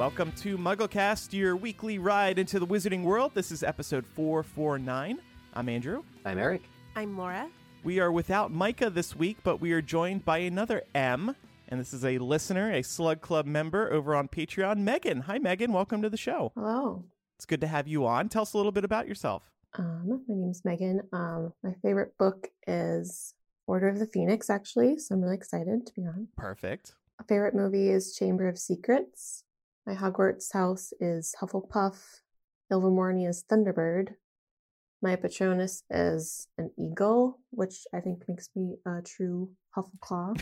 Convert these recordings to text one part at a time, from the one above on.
Welcome to MuggleCast, your weekly ride into the wizarding world. This is episode 449. I'm Andrew. I'm Eric. I'm Laura. We are without Micah this week, but we are joined by another M, and this is a listener, a Slug Club member over on Patreon, Megan. Hi, Megan. Welcome to the show. Hello. It's good to have you on. Tell us a little bit about yourself. Um, my name's Megan. Um, my favorite book is Order of the Phoenix, actually, so I'm really excited to be on. Perfect. A favorite movie is Chamber of Secrets. My Hogwarts house is Hufflepuff. Ilvermorny is Thunderbird. My Patronus is an eagle, which I think makes me a true Huffleclaw.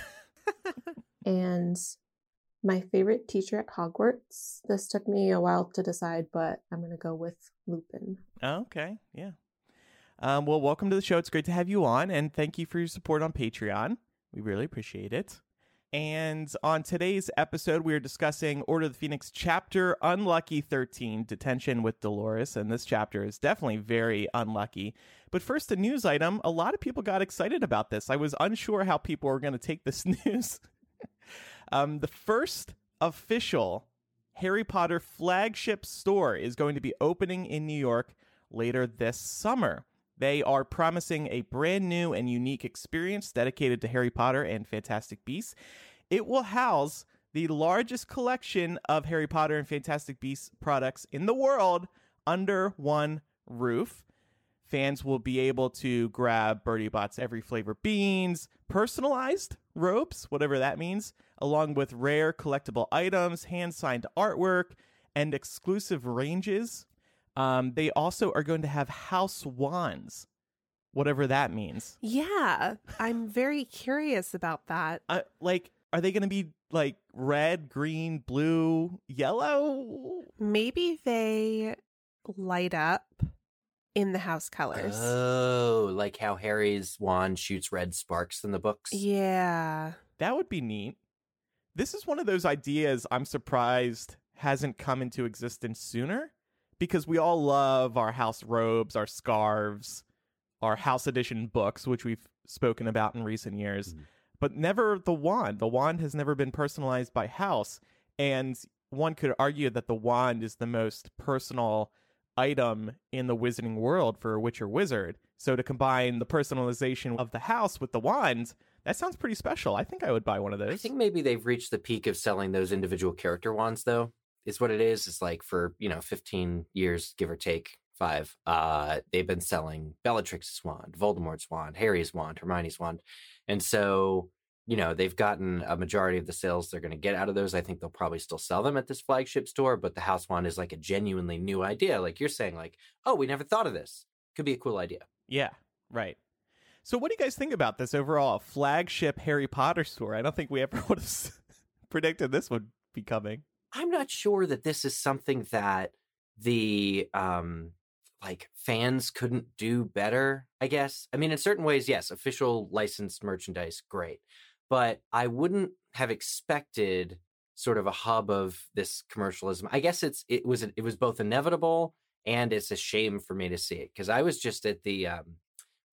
and my favorite teacher at Hogwarts. This took me a while to decide, but I'm going to go with Lupin. Okay, yeah. Um, well, welcome to the show. It's great to have you on, and thank you for your support on Patreon. We really appreciate it. And on today's episode, we are discussing Order of the Phoenix chapter Unlucky 13, Detention with Dolores. And this chapter is definitely very unlucky. But first, a news item. A lot of people got excited about this. I was unsure how people were going to take this news. um, the first official Harry Potter flagship store is going to be opening in New York later this summer. They are promising a brand new and unique experience dedicated to Harry Potter and Fantastic Beasts. It will house the largest collection of Harry Potter and Fantastic Beasts products in the world under one roof. Fans will be able to grab Bertie Bott's every flavor beans, personalized robes, whatever that means, along with rare collectible items, hand signed artwork, and exclusive ranges um, they also are going to have house wands, whatever that means. Yeah, I'm very curious about that. Uh, like, are they going to be like red, green, blue, yellow? Maybe they light up in the house colors. Oh, like how Harry's wand shoots red sparks in the books. yeah. That would be neat. This is one of those ideas I'm surprised hasn't come into existence sooner because we all love our house robes, our scarves, our house edition books, which we've spoken about in recent years, Mhm. but never the wand. The wand has never been personalized by house. And one could argue that the wand is the most personal item in the wizarding world for a Witcher wizard. So to combine the personalization of the house with the wand, that sounds pretty special. I think I would buy one of those. I think maybe they've reached the peak of selling those individual character wands, though. Is what it is. It's like for you know, fifteen years, give or take five. Uh, they've been selling Bellatrix's wand, Voldemort's wand, Harry's wand, Hermione's wand, and so you know they've gotten a majority of the sales they're going to get out of those. I think they'll probably still sell them at this flagship store, but the house wand is like a genuinely new idea. Like you're saying, like, oh, we never thought of this. Could be a cool idea. Yeah, right. So, what do you guys think about this overall? Flagship Harry Potter store. I don't think we ever would have predicted this would be coming. I'm not sure that this is something that the um like fans couldn't do better, I guess. I mean, in certain ways, yes, official licensed merchandise, great. But I wouldn't have expected sort of a hub of this commercialism. I guess it's it was it was both inevitable and it's a shame for me to see it because I was just at the um,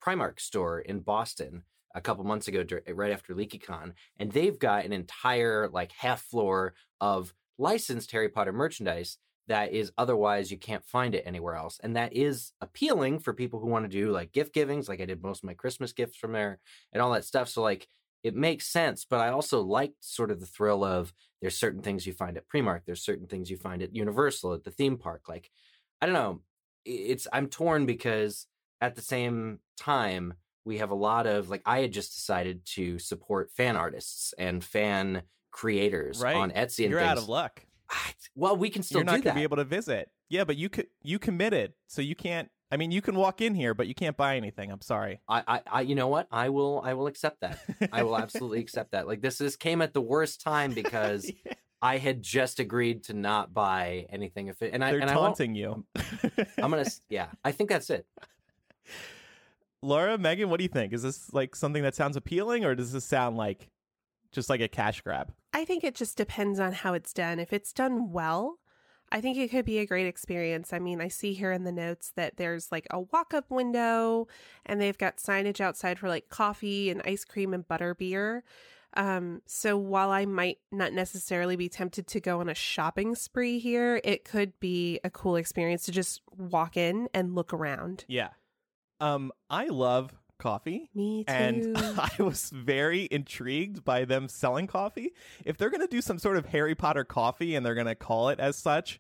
Primark store in Boston a couple months ago, right after LeakyCon, and they've got an entire like half floor of licensed Harry Potter merchandise that is otherwise you can't find it anywhere else. And that is appealing for people who want to do like gift givings, like I did most of my Christmas gifts from there and all that stuff. So like it makes sense, but I also liked sort of the thrill of there's certain things you find at Primark, there's certain things you find at Universal, at the theme park. Like, I don't know. It's I'm torn because at the same time, we have a lot of like I had just decided to support fan artists and fan creators Right. on Etsy and You're things. out of luck. Well, we can still You're not do going to that. be able to visit. Yeah, but you could you committed, so you can't. I mean, you can walk in here, but you can't buy anything. I'm sorry. I, I, I, you know what? I will, I will accept that. I will absolutely accept that. Like this, this came at the worst time because I had just agreed to not buy anything. If it, and I, They're and I taunting you. I'm gonna, yeah, I think that's it. Laura, Megan, what do you think? Is this like something that sounds appealing, or does this sound like just like a cash grab? I think it just depends on how it's done. If it's done well, I think it could be a great experience. I mean, I see here in the notes that there's like a walk up window and they've got signage outside for like coffee and ice cream and butter beer. Um, so while I might not necessarily be tempted to go on a shopping spree here, it could be a cool experience to just walk in and look around. Yeah. Um, I love coffee. Me too. And I was very intrigued by them selling coffee. If they're going to do some sort of Harry Potter coffee and they're going to call it as such,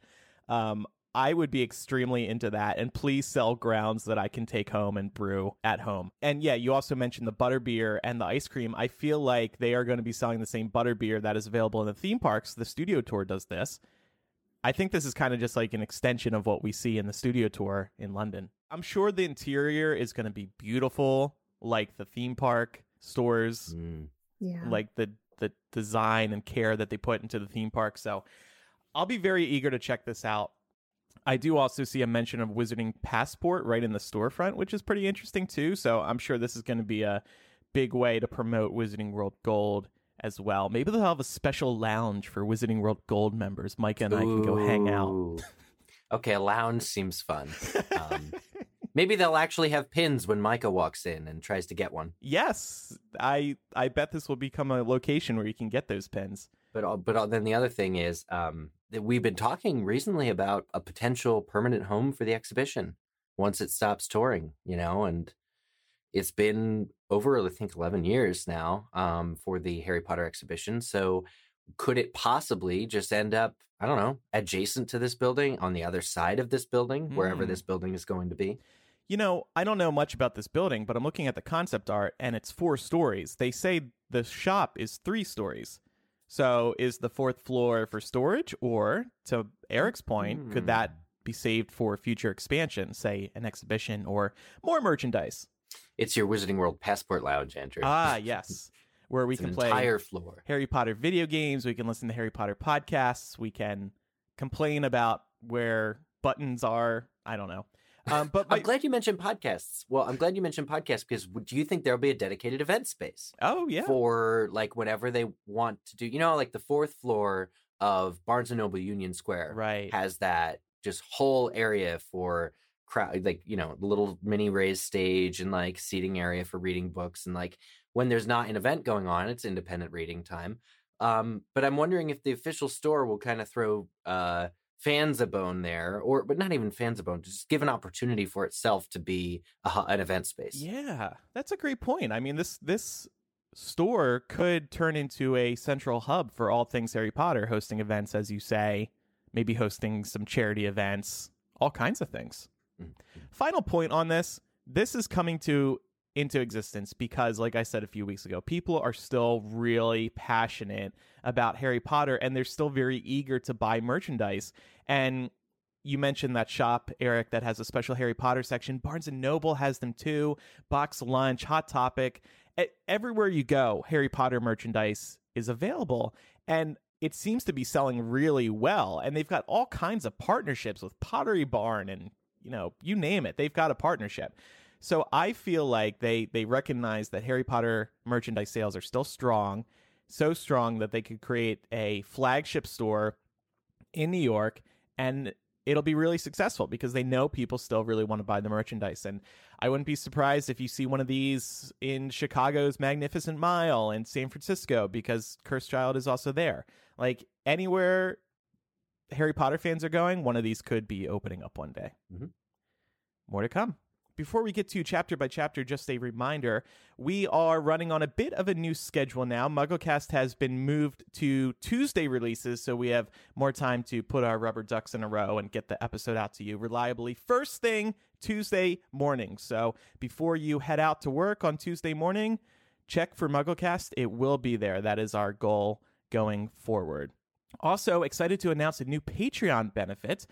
um, I would be extremely into that. And please sell grounds that I can take home and brew at home. And yeah, you also mentioned the butterbeer and the ice cream. I feel like they are going to be selling the same butterbeer that is available in the theme parks. The studio tour does this. I think this is kind of just like an extension of what we see in the studio tour in London. I'm sure the interior is going to be beautiful, like the theme park stores, Mm. Yeah. like the the design and care that they put into the theme park. So I'll be very eager to check this out. I do also see a mention of Wizarding Passport right in the storefront, which is pretty interesting too. So I'm sure this is going to be a big way to promote Wizarding World Gold as well. Maybe they'll have a special lounge for Wizarding World Gold members. Micah and I can go hang out. Okay, a lounge seems fun. Um, maybe they'll actually have pins when Micah walks in and tries to get one. Yes, I I bet this will become a location where you can get those pins. But uh, but uh, then the other thing is um, that we've been talking recently about a potential permanent home for the exhibition once it stops touring. You know, and it's been over I think eleven years now um, for the Harry Potter exhibition. So could it possibly just end up I don't know adjacent to this building on the other side of this building wherever Hmm. this building is going to be? You know, I don't know much about this building, but I'm looking at the concept art and it's four stories. They say the shop is three stories. So is the fourth floor for storage or to Eric's point, could that Hmm. be saved for future expansion, say an exhibition or more merchandise? It's your Wizarding World Passport Lounge, Andrew. Ah, yes. Where we It's can an play entire floor. Harry Potter video games, we can listen to Harry Potter podcasts, we can complain about where buttons are. I don't know. Um, but my, I'm glad you mentioned podcasts. Well, I'm glad you mentioned podcasts because do you think there'll be a dedicated event space oh yeah, for like whenever they want to do? You know, like the fourth floor of Barnes and Noble Union Square right. has that just whole area for crowd, like you know, little mini raised stage and like seating area for reading books and like when there's not an event going on, it's independent reading time. Um, but I'm wondering if the official store will kind of throw uh fans a bone there, or but not even fans a bone, just give an opportunity for itself to be a, an event space. Yeah, that's a great point. I mean, this this store could turn into a central hub for all things Harry Potter, hosting events, as you say, maybe hosting some charity events, all kinds of things. Mhm. Final point on this: this is coming to into existence because, like I said a few weeks ago, people are still really passionate about Harry Potter, and they're still very eager to buy merchandise. And you mentioned that shop, Eric, that has a special Harry Potter section. Barnes and Noble has them too. Box Lunch, Hot Topic, everywhere you go, Harry Potter merchandise is available, and it seems to be selling really well. And they've got all kinds of partnerships with Pottery Barn, and you know, you name it, they've got a partnership. So I feel like they they recognize that Harry Potter merchandise sales are still strong, so strong that they could create a flagship store in New York and it'll be really successful because they know people still really want to buy the merchandise and I wouldn't be surprised if you see one of these in Chicago's Magnificent Mile and San Francisco because Cursed Child is also there. Like anywhere Harry Potter fans are going, one of these could be opening up one day. Mhm. More to come. Before we get to chapter by chapter, just a reminder we are running on a bit of a new schedule now. MuggleCast has been moved to Tuesday releases, so we have more time to put our rubber ducks in a row and get the episode out to you reliably. First thing, Tuesday morning. So before you head out to work on Tuesday morning, check for MuggleCast. It will be there. That is our goal going forward. Also, excited to announce a new Patreon benefit.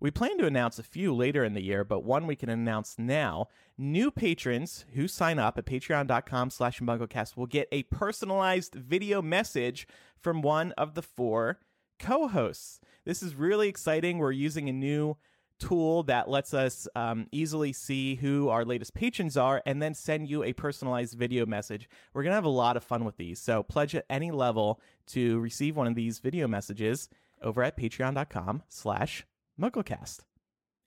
We plan to announce a few later in the year, but one we can announce now. New patrons who sign up at patreon.com slash mugglecast will get a personalized video message from one of the four co-hosts. This is really exciting. We're using a new tool that lets us um, easily see who our latest patrons are and then send you a personalized video message. We're going to have a lot of fun with these. So pledge at any level to receive one of these video messages over at patreon.com slash mugglecast.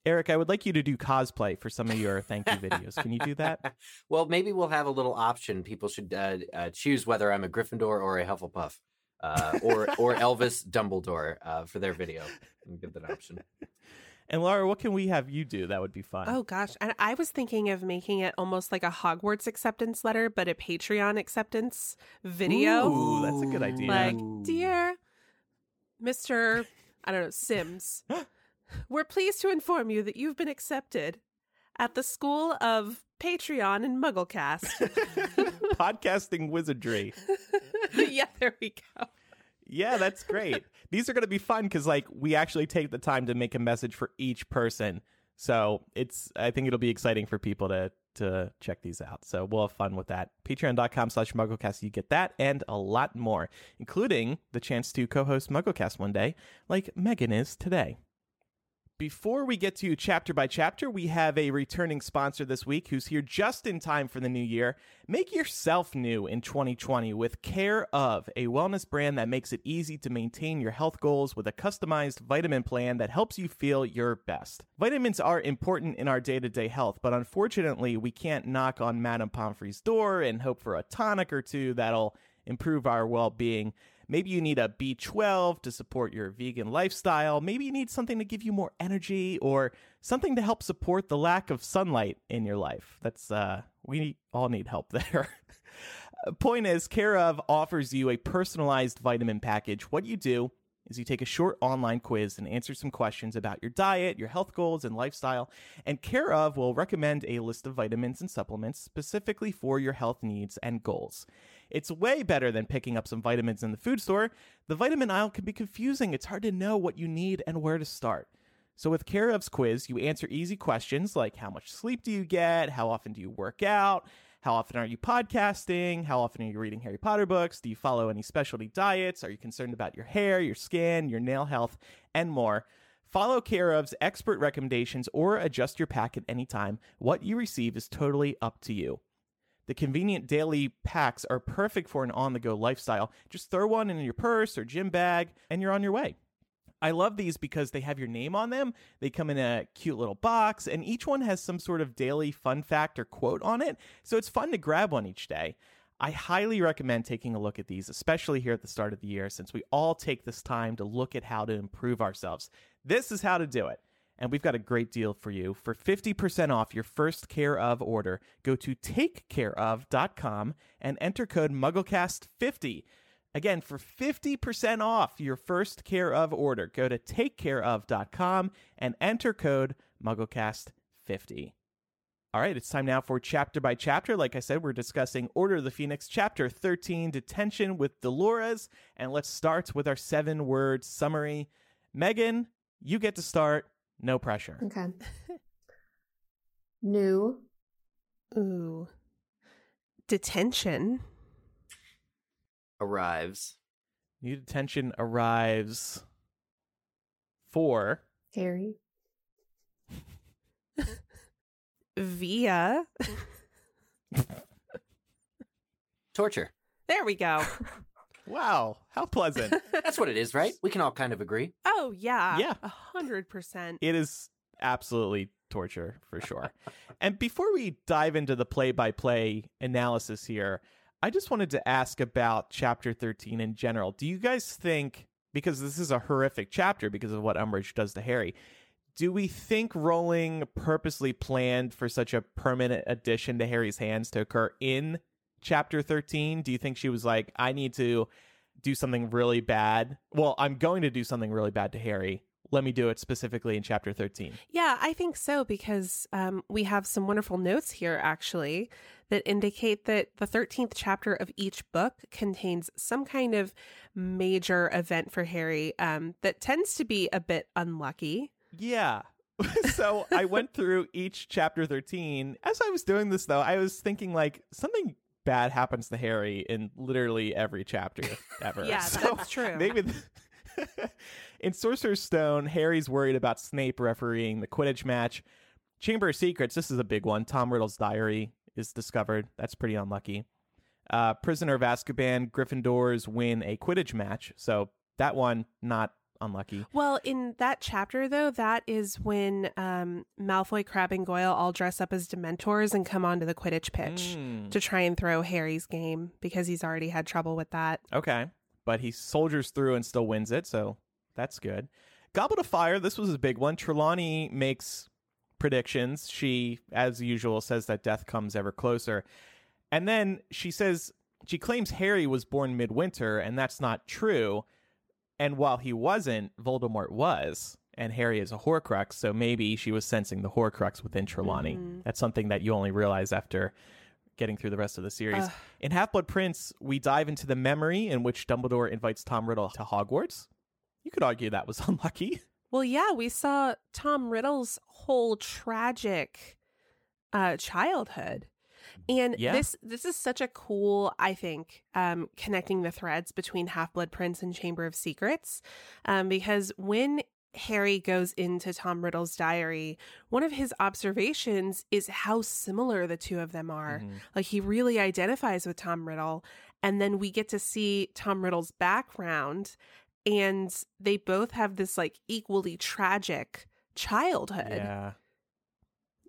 Eric, I would like you to do cosplay for some of your thank you videos. Can you do that? well, maybe we'll have a little option. People should uh, uh, choose whether I'm a Gryffindor or a Hufflepuff, uh, or or Elvis Dumbledore uh, for their video. And give that option. And Laura, what can we have you do? That would be fun. Oh gosh, and I was thinking of making it almost like a Hogwarts acceptance letter, but a Patreon acceptance video. Ooh, that's a good idea. Like, dear Mister, I don't know Sims, we're pleased to inform you that you've been accepted at the School of Patreon and Mugglecast. Podcasting wizardry. yeah, there we go. Yeah, that's great. These are going to be fun because, like, we actually take the time to make a message for each person. So it's, I think it'll be exciting for people to to check these out. So we'll have fun with that. Patreon.com slash MuggleCast. You get that and a lot more, including the chance to co-host MuggleCast one day, like Megan is today. Before we get to chapter by chapter, we have a returning sponsor this week who's here just in time for the new year. Make yourself new in 2020 with Care of, a wellness brand that makes it easy to maintain your health goals with a customized vitamin plan that helps you feel your best. Vitamins are important in our day to day health, but unfortunately, we can't knock on Madame Pomfrey's door and hope for a tonic or two that'll improve our well being. Maybe you need a B12 to support your vegan lifestyle. Maybe you need something to give you more energy or something to help support the lack of sunlight in your life. That's, uh, we all need help there. Point is, Care of offers you a personalized vitamin package. What you do is you take a short online quiz and answer some questions about your diet, your health goals, and lifestyle. And Care of will recommend a list of vitamins and supplements specifically for your health needs and goals. It's way better than picking up some vitamins in the food store. The vitamin aisle can be confusing. It's hard to know what you need and where to start. So with Care of's quiz, you answer easy questions like how much sleep do you get? How often do you work out? How often are you podcasting? How often are you reading Harry Potter books? Do you follow any specialty diets? Are you concerned about your hair, your skin, your nail health, and more? Follow Care of's expert recommendations or adjust your pack at any time. What you receive is totally up to you. The convenient daily packs are perfect for an on the go lifestyle. Just throw one in your purse or gym bag, and you're on your way. I love these because they have your name on them. They come in a cute little box, and each one has some sort of daily fun fact or quote on it. So it's fun to grab one each day. I highly recommend taking a look at these, especially here at the start of the year, since we all take this time to look at how to improve ourselves. This is how to do it. And we've got a great deal for you. For 50% off your first Care of order, go to takecareof.com and enter code MuggleCast50. Again, for 50% off your first Care of order, go to takecareof.com and enter code MuggleCast50. All right, it's time now for chapter by chapter. Like I said, we're discussing Order of the Phoenix, chapter 13, Detention with Dolores. And let's start with our seven word summary. Megan, you get to start. No pressure. Okay. New. Ooh. Detention. Arrives. New detention arrives for Harry. Via. Torture. There we go. Wow, how pleasant. That's what it is, right? We can all kind of agree. Oh yeah. Yeah. A hundred percent. it is absolutely torture for sure. and before we dive into the play by play analysis here, I just wanted to ask about chapter 13 in general. Do you guys think, because this is a horrific chapter because of what Umbridge does to Harry, do we think Rowling purposely planned for such a permanent addition to Harry's hands to occur in chapter 13? Do you think she was like, I need to do something really bad? Well, I'm going to do something really bad to Harry. Let me do it specifically in chapter 13. Yeah, I think so because um, we have some wonderful notes here actually that indicate that the 13th chapter of each book contains some kind of major event for Harry um, that tends to be a bit unlucky. Yeah. so I went through each chapter 13. As I was doing this, though, I was thinking like something bad happens to Harry in literally every chapter ever. Yeah, So that's true. Maybe in Sorcerer's Stone, Harry's worried about Snape refereeing the Quidditch match. Chamber of Secrets, this is a big one. Tom Riddle's diary is discovered. That's pretty unlucky. Uh, Prisoner of Azkaban, Gryffindors win a Quidditch match. So that one, not unlucky. Well, in that chapter, though, that is when um, Malfoy, Crabbe, and Goyle all dress up as Dementors and come onto the Quidditch pitch Mm, to try and throw Harry's game because he's already had trouble with that. okay, but he soldiers through and still wins it, so that's good. Goblet of Fire. This was a big one. Trelawney makes predictions. She, as usual, says that death comes ever closer, and then she says she claims Harry was born midwinter, and that's not true. And while he wasn't, Voldemort was. And Harry is a Horcrux, so maybe she was sensing the Horcrux within Trelawney. Mhm. That's something that you only realize after getting through the rest of the series. Ugh. In Half Blood Prince, we dive into the memory in which Dumbledore invites Tom Riddle to Hogwarts. You could argue that was unlucky. Well, yeah, we saw Tom Riddle's whole tragic uh, childhood. And Yeah. this this is such a cool, I think, um, connecting the threads between Half Blood Prince and Chamber of Secrets, um, because when Harry goes into Tom Riddle's diary, one of his observations is how similar the two of them are. Mhm. Like he really identifies with Tom Riddle, and then we get to see Tom Riddle's background, and they both have this like equally tragic childhood. Yeah.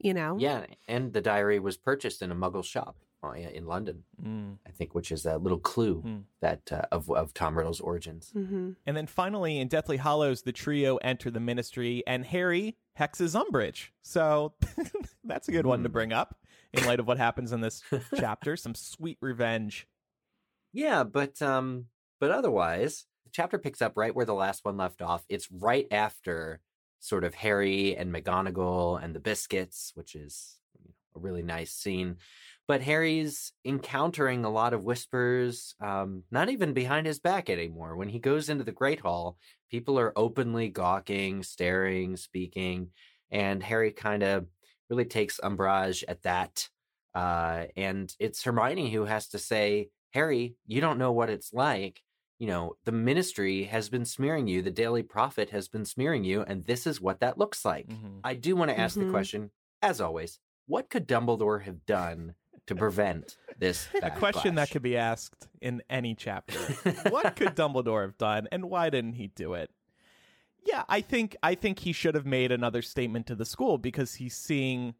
You know, Yeah, and the diary was purchased in a Muggle shop uh, in London, Mm. I think, which is a little clue Hmm. that uh, of of Tom Riddle's origins. hmm And then finally, in Deathly Hallows, the trio enter the ministry, and Harry hexes Umbridge. So that's a good one to Mm. bring up in light of what happens in this chapter. Some sweet revenge. Yeah, but um, but otherwise, the chapter picks up right where the last one left off. It's right after sort of Harry and McGonagall and the biscuits, which is a really nice scene. But Harry's encountering a lot of whispers, um, not even behind his back anymore. When he goes into the Great Hall, people are openly gawking, staring, speaking, and Harry kind of really takes umbrage at that. Uh, and it's Hermione who has to say, Harry, you don't know what it's like. You know, the ministry has been smearing you, the Daily Prophet has been smearing you, and this is what that looks like. Mhm. I do want to ask the Mhm. question, as always, what could Dumbledore have done to prevent this? A question that could be asked in any chapter. what could Dumbledore have done, and why didn't he do it? Yeah, I think I think he should have made another statement to the school because he's seeing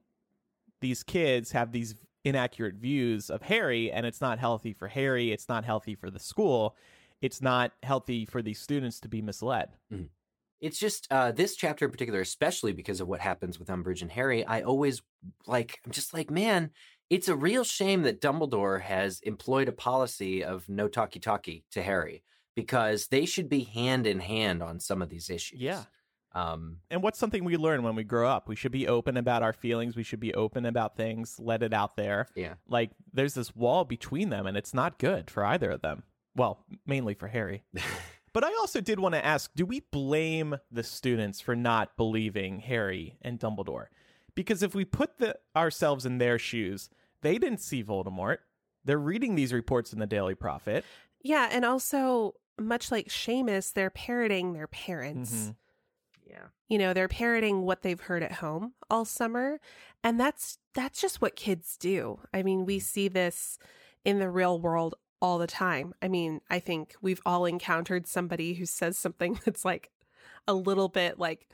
these kids have these inaccurate views of Harry, and it's not healthy for Harry. It's not healthy for the school. It's not healthy for these students to be misled. It's just uh, this chapter in particular, especially because of what happens with Umbridge and Harry. I always like, I'm just like, man, it's a real shame that Dumbledore has employed a policy of no talkie talkie to Harry because they should be hand in hand on some of these issues. Yeah. Um, And what's something we learn when we grow up? We should be open about our feelings. We should be open about things. Let it out there. yeah. like there's this wall between them and it's not good for either of them well mainly for harry but i also did want to ask do we blame the students for not believing harry and dumbledore because if we put the, ourselves in their shoes they didn't see voldemort they're reading these reports in the daily prophet Yeah, and also much like Seamus, they're parroting their parents. Mhm. Yeah. You know, they're parroting what they've heard at home all summer, and that's that's just what kids do. I mean, we see this in the real world all the time. I mean, I think we've all encountered somebody who says something that's like a little bit like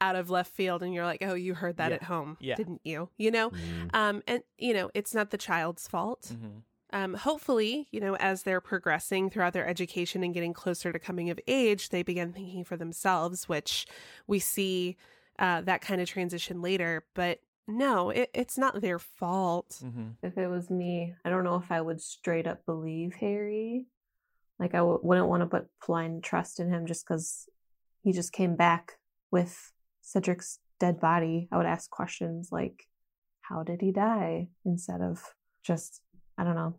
out of left field and you're like, "Oh, you heard that Yeah. at home, Yeah. didn't you?" You know? Mm. Um and you know, it's not the child's fault Mhm. um, hopefully, you know, as they're progressing throughout their education and getting closer to coming of age, they begin thinking for themselves, which we see uh, that kind of transition later. But no, it, it's not their fault. Mhm. If it was me, I don't know if I would straight up believe Harry. Like I w- wouldn't want to put blind trust in him just because he just came back with Cedric's dead body. I would ask questions like, "How did he die?" instead of just I don't know,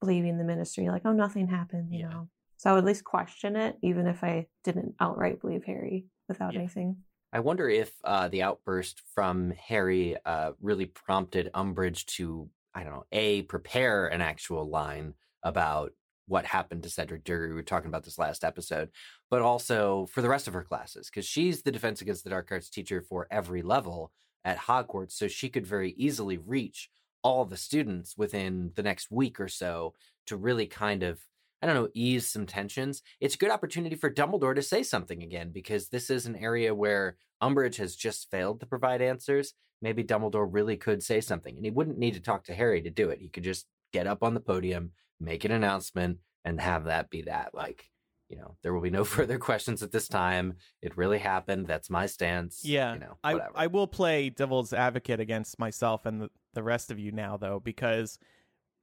believing the ministry. Like, "Oh, nothing happened," you Yeah. know. So I would at least question it, even if I didn't outright believe Harry without Yeah. anything. I wonder if uh, the outburst from Harry uh, really prompted Umbridge to, I don't know, A, prepare an actual line about what happened to Cedric Diggory. We were talking about this last episode, but also for the rest of her classes, because she's the Defense Against the Dark Arts teacher for every level at Hogwarts. So she could very easily reach all the students within the next week or so to really kind of I don't know, ease some tensions. It's a good opportunity for Dumbledore to say something again because this is an area where Umbridge has just failed to provide answers. Maybe Dumbledore really could say something, and he wouldn't need to talk to Harry to do it. He could just get up on the podium, make an announcement, and have that be that. Like, you know, there will be no further questions at this time. It really happened. That's my stance. Yeah, you know, I. I will play devil's advocate against myself and the, the rest of you now though because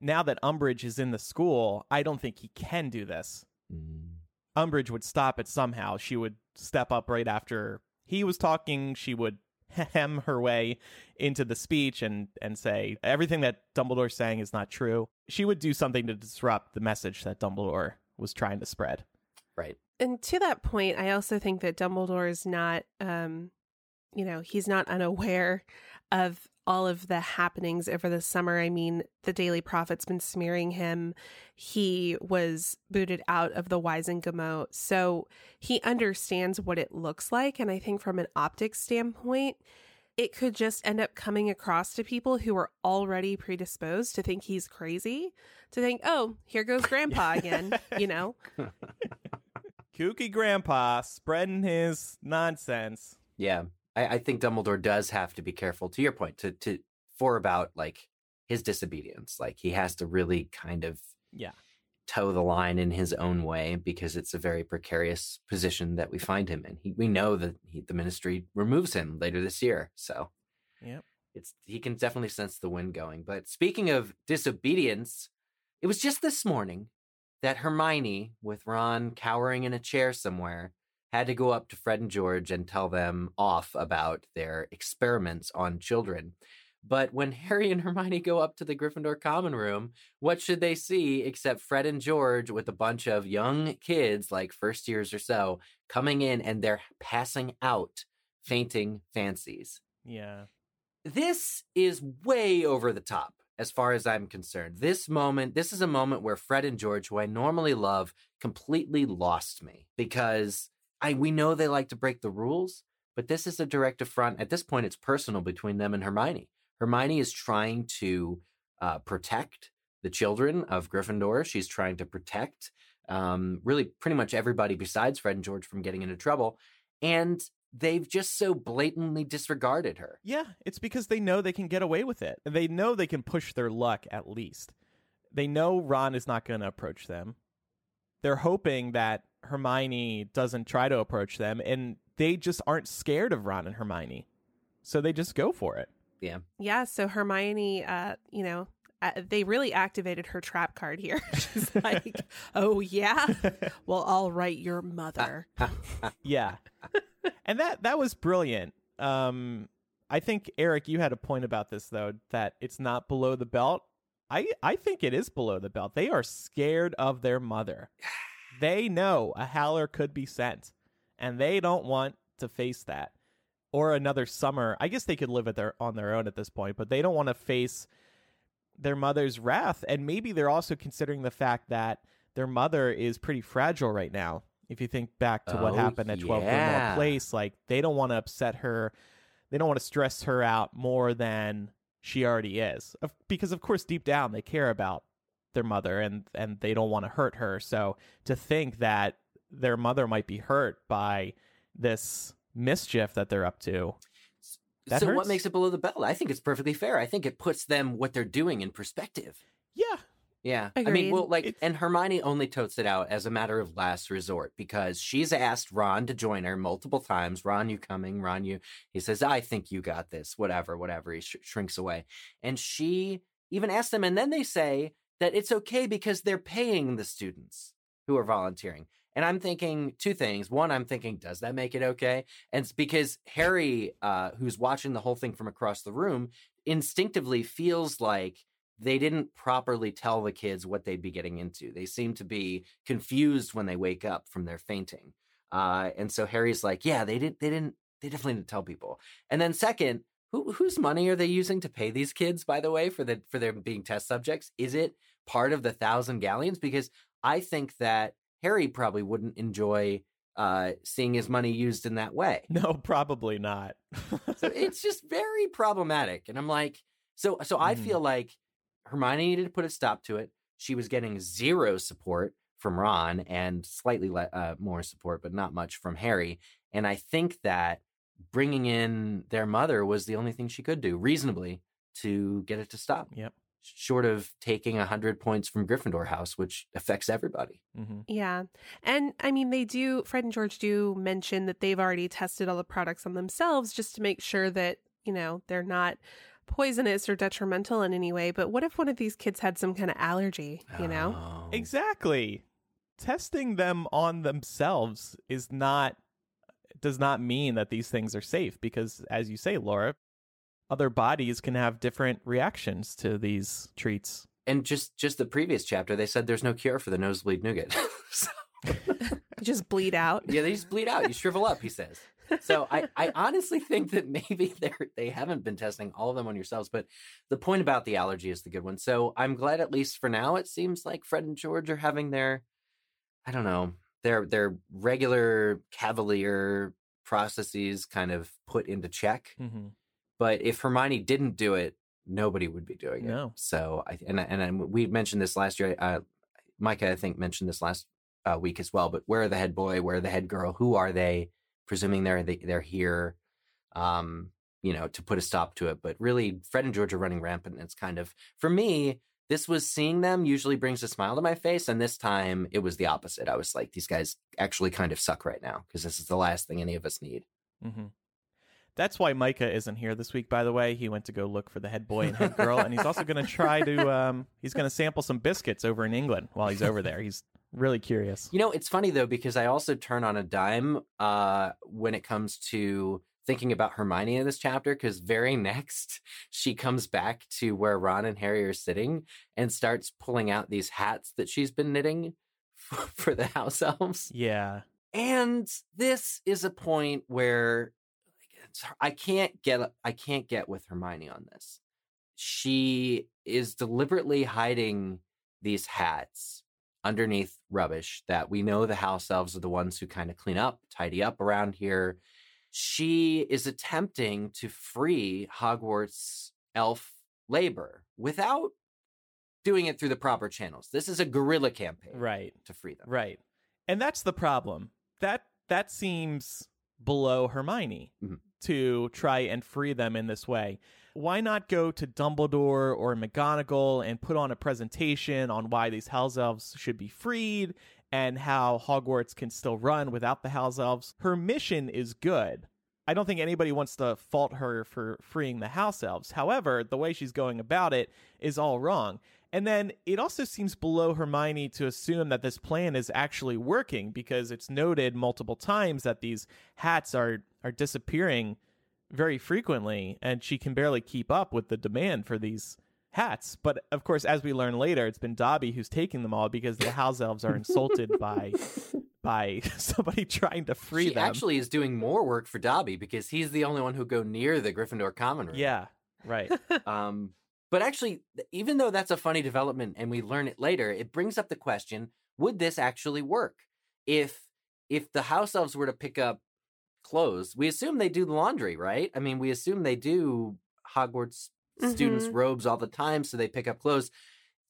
now that Umbridge is in the school, I don't think he can do this. Mm. Umbridge would stop it somehow. She would step up right after he was talking. She would hem her way into the speech and and say everything that Dumbledore's saying is not true. She would do something to disrupt the message that Dumbledore was trying to spread. right. And to that point, I also think that Dumbledore is not, um, you know, he's not unaware of all of the happenings over the summer. I mean, the Daily Prophet's been smearing him. He was booted out of the Wizengamot. So he understands what it looks like. And I think from an optics standpoint, it could just end up coming across to people who are already predisposed to think he's crazy, to think, oh, here goes grandpa again, you know? Kooky Grandpa spreading his nonsense. Yeah, I, I think Dumbledore does have to be careful. To your point, to to for about like his disobedience, like he has to really kind of Yeah. toe the line in his own way because it's a very precarious position that we find him in. He, we know that he, the ministry removes him later this year, so Yep. it's he can definitely sense the wind going. But speaking of disobedience, it was just this morning that Hermione, with Ron cowering in a chair somewhere, had to go up to Fred and George and tell them off about their experiments on children. But when Harry and Hermione go up to the Gryffindor common room, what should they see except Fred and George with a bunch of young kids, like first years or so, coming in and they're passing out fainting fancies. Yeah. This is way over the top as far as I'm concerned. This moment, this is a moment where Fred and George, who I normally love, completely lost me because I we know they like to break the rules, but this is a direct affront. At this point, it's personal between them and Hermione. Hermione is trying to uh, protect the children of Gryffindor. She's trying to protect um, really pretty much everybody besides Fred and George from getting into trouble. And they've just so blatantly disregarded her. Yeah, it's because they know they can get away with it. They know they can push their luck at least. They know Ron is not going to approach them. They're hoping that Hermione doesn't try to approach them, and they just aren't scared of Ron and Hermione. So they just go for it. Yeah, yeah. so Hermione, uh, you know, uh, they really activated her trap card here. She's like, "Oh yeah, well, I'll write your mother." yeah. and that that was brilliant. Um I think Eric you had a point about this though that it's not below the belt. I I think it is below the belt. They are scared of their mother. They know a howler could be sent and they don't want to face that or another summer. I guess they could live at their on their own at this point, but they don't want to face their mother's wrath and maybe they're also considering the fact that their mother is pretty fragile right now. If you think back to what Oh, happened at 12 Grimmauld yeah. Place, like they don't want to upset her. They don't want to stress her out more than she already is. Because of course deep down they care about their mother and and they don't want to hurt her. So to think that their mother might be hurt by this mischief that they're up to. That so what makes it below the belt? I think it's perfectly fair. I think it puts them what they're doing in perspective. Yeah. Yeah. I mean, well, like, It's- and Hermione only totes it out as a matter of last resort because she's asked Ron to join her multiple times. Ron, you coming? Ron, you. He says, I think you got this. Whatever, whatever. He sh- shrinks away. And she even asks them, and then they say that it's okay because they're paying the students who are volunteering. And I'm thinking two things. One, I'm thinking, does that make it okay? And it's because Harry, uh, who's watching the whole thing from across the room, instinctively feels like they didn't properly tell the kids what they'd be getting into. They seem to be confused when they wake up from their fainting. Uh, and so Harry's like, yeah, they didn't, they didn't, they definitely didn't tell people. And then second, who, whose money are they using to pay these kids, by the way, for the, for their being test subjects? Is it part of the thousand galleons? Because I think that Harry probably wouldn't enjoy uh, seeing his money used in that way. No, probably not. So it's just very problematic. And I'm like, so so I Mhm. feel like Hermione needed to put a stop to it. She was getting zero support from Ron and slightly le- uh, more support, but not much from Harry. And I think that bringing in their mother was the only thing she could do reasonably to get it to stop. Yep. Short of taking a hundred points from Gryffindor House, which affects everybody. hmm Yeah. And I mean, they do, Fred and George do mention that they've already tested all the products on themselves just to make sure that, you know, they're not poisonous or detrimental in any way. But what if one of these kids had some kind of allergy, you know? Oh. Exactly. Testing them on themselves is not does not mean that these things are safe because as you say, Laura, other bodies can have different reactions to these treats. And just just the previous chapter, they said there's no cure for the nosebleed nougat. so, Just bleed out. yeah, they just bleed out. You shrivel up. He says. So I, I honestly think that maybe they're they haven't been testing all of them on yourselves, but the point about the allergy is the good one. So I'm glad at least for now it seems like Fred and George are having their I don't know, their their regular cavalier processes kind of put into check. Mm-hmm. But if Hermione didn't do it, nobody would be doing it. So I and I- and I, we mentioned this last year. Uh, Micah, I think, mentioned this last uh, week as well. But where are the head boy? Where are the head girl? Who are they? Presuming they're they, they're here, um, you know, to put a stop to it. But really, Fred and George are running rampant. And it's kind of for me. This was seeing them usually brings a smile to my face, and this time it was the opposite. I was like, these guys actually kind of suck right now because this is the last thing any of us need. Mm-hmm. That's why Micah isn't here this week. By the way, he went to go look for the head boy and head girl, and he's also going to try to. Um, he's going to sample some biscuits over in England while he's over there. He's really curious. You know, it's funny though because I also turn on a dime uh, when it comes to thinking about Hermione in this chapter. Because very next, she comes back to where Ron and Harry are sitting and starts pulling out these hats that she's been knitting for, for the house elves. Yeah. And this is a point where like, I can't get I can't get with Hermione on this. She is deliberately hiding these hats underneath rubbish that we know the house elves are the ones who kind of clean up, tidy up around here. She is attempting to free Hogwarts elf labor without doing it through the proper channels. This is a guerrilla campaign Right. to free them. Right. And that's the problem. That that seems below Hermione Mhm. to try and free them in this way. Why not go to Dumbledore or McGonagall and put on a presentation on why these house elves should be freed and how Hogwarts can still run without the house elves? Her mission is good. I don't think anybody wants to fault her for freeing the house elves. However, the way she's going about it is all wrong. And then it also seems below Hermione to assume that this plan is actually working because it's noted multiple times that these hats are are disappearing very frequently and she can barely keep up with the demand for these hats. But of course, as we learn later, it's been Dobby who's taking them all because the house elves are insulted by by somebody trying to free she them. actually is doing more work for Dobby because he's the only one who go near the Gryffindor common room. yeah, right. Um, but actually, even though that's a funny development and we learn it later, it brings up the question: Would this actually work if if the house elves were to pick up clothes? We assume they do the laundry, right? I mean, we assume they do Hogwarts students' Mhm. robes all the time, so they pick up clothes.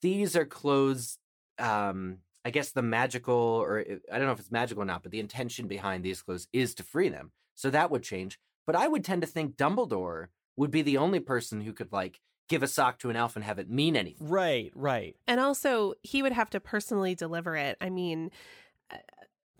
These are clothes. Um, I guess the magical, or I don't know if it's magical or not, but the intention behind these clothes is to free them. So that would change. But I would tend to think Dumbledore would be the only person who could like give a sock to an elf and have it mean anything. Right, right. And also, he would have to personally deliver it. I mean,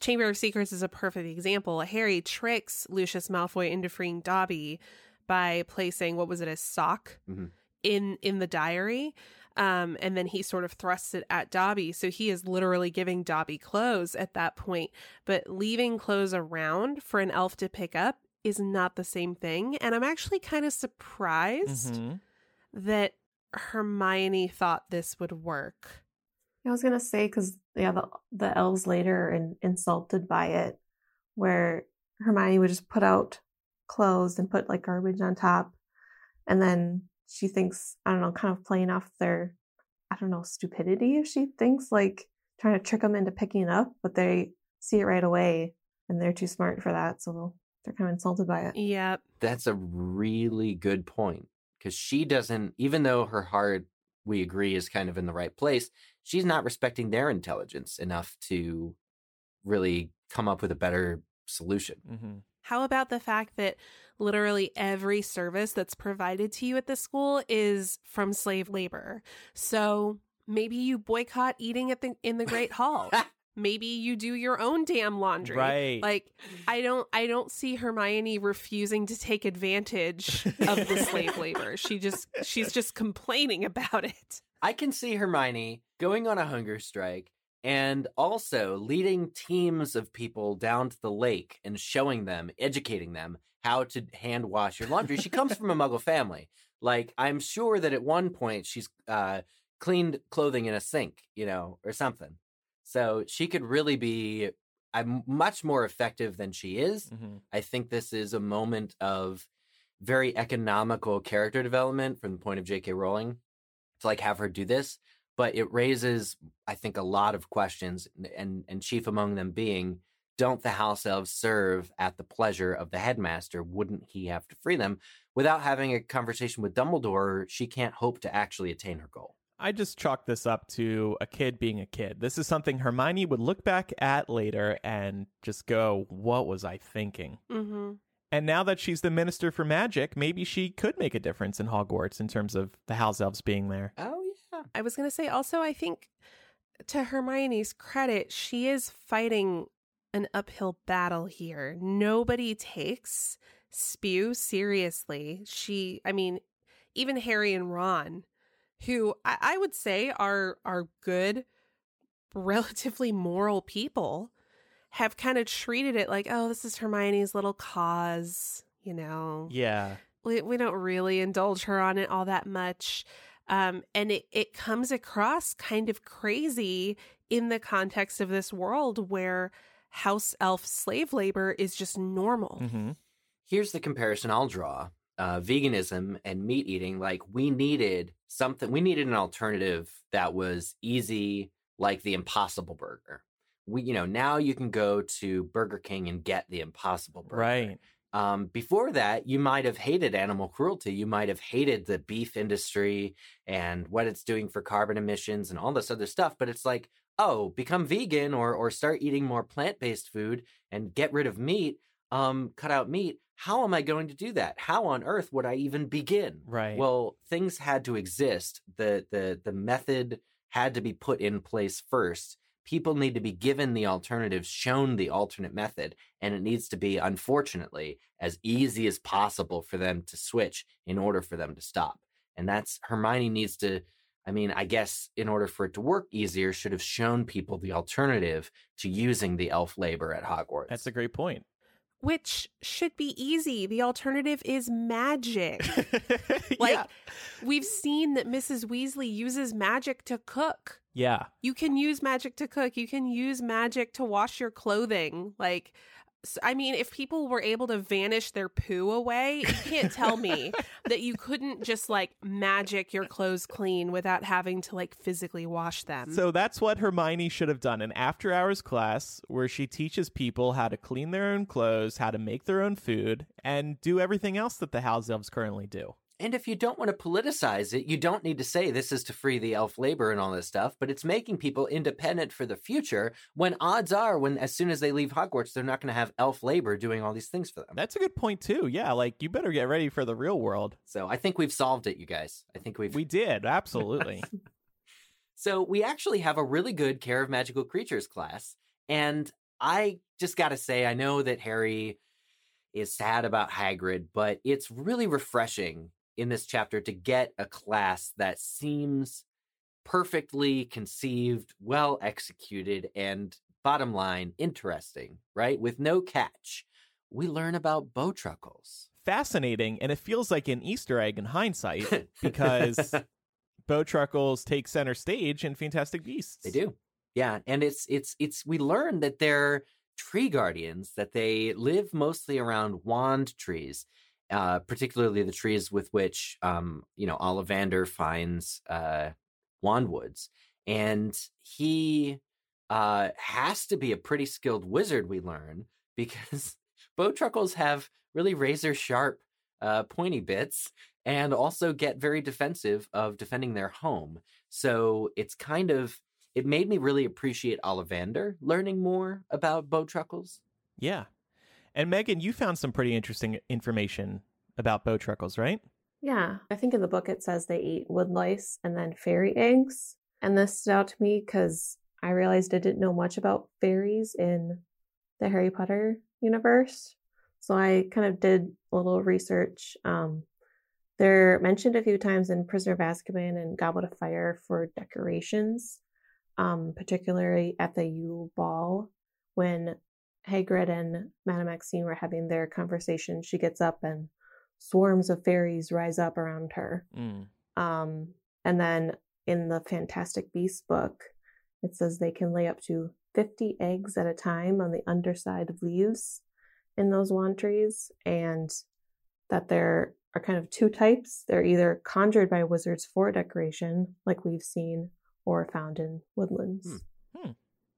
Chamber of Secrets is a perfect example. Harry tricks Lucius Malfoy into freeing Dobby by placing what was it, a sock Mhm. in in the diary. Um, and then he sort of thrusts it at Dobby. So he is literally giving Dobby clothes at that point. But leaving clothes around for an elf to pick up is not the same thing. And I'm actually kind of surprised Mhm. that Hermione thought this would work. I was gonna say because yeah, the the elves later are in, insulted by it, where Hermione would just put out clothes and put like garbage on top, and then she thinks I don't know, kind of playing off their I don't know stupidity. If she thinks like trying to trick them into picking up, but they see it right away, and they're too smart for that, so they're kind of insulted by it. Yep. That's a really good point because she doesn't, even though her heart, we agree, is kind of in the right place, she's not respecting their intelligence enough to really come up with a better solution. Mm-hmm. How about the fact that literally every service that's provided to you at the school is from slave labor? So maybe you boycott eating at the in the Great Hall. maybe you do your own damn laundry. Right. Like I don't I don't see Hermione refusing to take advantage of the slave labor. She just she's just complaining about it. I can see Hermione going on a hunger strike and also leading teams of people down to the lake and showing them, educating them how to hand wash your laundry. she comes from a muggle family. Like, I'm sure that at one point she's uh, cleaned clothing in a sink, you know, or something. So she could really be I'm much more effective than she is. Mm-hmm. I think this is a moment of very economical character development from the point of J.K. Rowling to like have her do this but it raises i think a lot of questions and and chief among them being don't the house elves serve at the pleasure of the headmaster wouldn't he have to free them without having a conversation with dumbledore she can't hope to actually attain her goal I just chalk this up to a kid being a kid. This is something Hermione would look back at later and just go, What was I thinking? Mm-hmm. And now that she's the minister for magic, maybe she could make a difference in Hogwarts in terms of the house elves being there. oh yeah I was going to say also, I think to Hermione's credit, she is fighting an uphill battle here. Nobody takes Spew seriously. She, I mean, even Harry and Ron, who I, I would say are are good, relatively moral people, have kind of treated it like, oh, this is Hermione's little cause, you know Yeah. we, we don't really indulge her on it all that much um, and it, it comes across kind of crazy in the context of this world where house elf slave labor is just normal Mm-hmm. here's the comparison i'll draw uh, veganism and meat eating like we needed something we needed an alternative that was easy like the impossible burger we you know now you can go to burger king and get the impossible burger Right. um, before that, you might have hated animal cruelty. You might have hated the beef industry and what it's doing for carbon emissions and all this other stuff. But it's like, oh, become vegan or or start eating more plant based food and get rid of meat. Um, cut out meat. How am I going to do that? How on earth would I even begin? Right. Well, things had to exist. The the the method had to be put in place first. People need to be given the alternatives, shown the alternate method, and it needs to be, unfortunately, as easy as possible for them to switch in order for them to stop. And that's Hermione needs to, I mean, I guess in order for it to work easier, should have shown people the alternative to using the elf labor at Hogwarts. That's a great point. Which should be easy. The alternative is magic. Like yeah. we've seen that mrs weasley uses magic to cook. Yeah. you can use magic to cook. You can use magic to wash your clothing. Like i mean if people were able to vanish their poo away you can't tell me that you couldn't just like magic your clothes clean without having to like physically wash them So that's what Hermione should have done an after hours class where she teaches people how to clean their own clothes, how to make their own food, and do everything else that the house elves currently do. And if you don't want to politicize it, you don't need to say this is to free the elf labor and all this stuff, but it's making people independent for the future when odds are when as soon as they leave Hogwarts, they're not going to have elf labor doing all these things for them. That's a good point too. Yeah, like you better get ready for the real world. So I think we've solved it, you guys. I think we've We did, absolutely. So we actually have a really good Care of Magical Creatures class. And I just got to say, I know that Harry is sad about Hagrid, but it's really refreshing in this chapter to get a class that seems perfectly conceived, well executed, and bottom line, interesting, right? With no catch. We learn about bowtruckles. Fascinating, and it feels like an Easter egg in hindsight because Bowtruckles take center stage in Fantastic Beasts. They do. Yeah, and it's it's it's we learn that they're tree guardians that they live mostly around wand trees, uh, particularly the trees with which um, you know Ollivander finds uh, wandwoods, and he uh, has to be a pretty skilled wizard. We learn because bowtruckles have really razor sharp, uh, pointy bits, and also get very defensive of defending their home. So it's kind of it made me really appreciate Ollivander learning more about bowtruckles. Yeah. And Megan, you found some pretty interesting information about bowtruckles, right? Yeah, I think in the book it says they eat wood lice and then fairy eggs. And this stood out to me because I realized I didn't know much about fairies in the Harry Potter universe. So I kind of did a little research. Um, they're mentioned a few times in Prisoner of Azkaban and Goblet of Fire for decorations, um, particularly at the Yule Ball when Hagrid and Madame Maxime were having their conversation. She gets up and swarms of fairies rise up around her. Mm. Um, and then in the Fantastic Beasts book, it says they can lay up to 50 eggs at a time on the underside of leaves in those wand trees, and that there are kind of two types. They're either conjured by wizards for decoration, like we've seen, or found in woodlands. Hmm.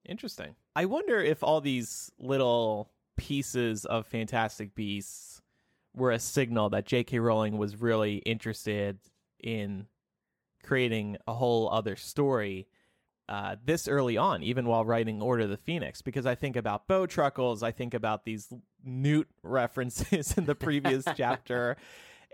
Interesting. I wonder if all these little pieces of Fantastic Beasts were a signal that J.K. Rowling was really interested in creating a whole other story uh, this early on, even while writing Order of the Phoenix, because I think about bowtruckles, I think about these newt references in the previous chapter.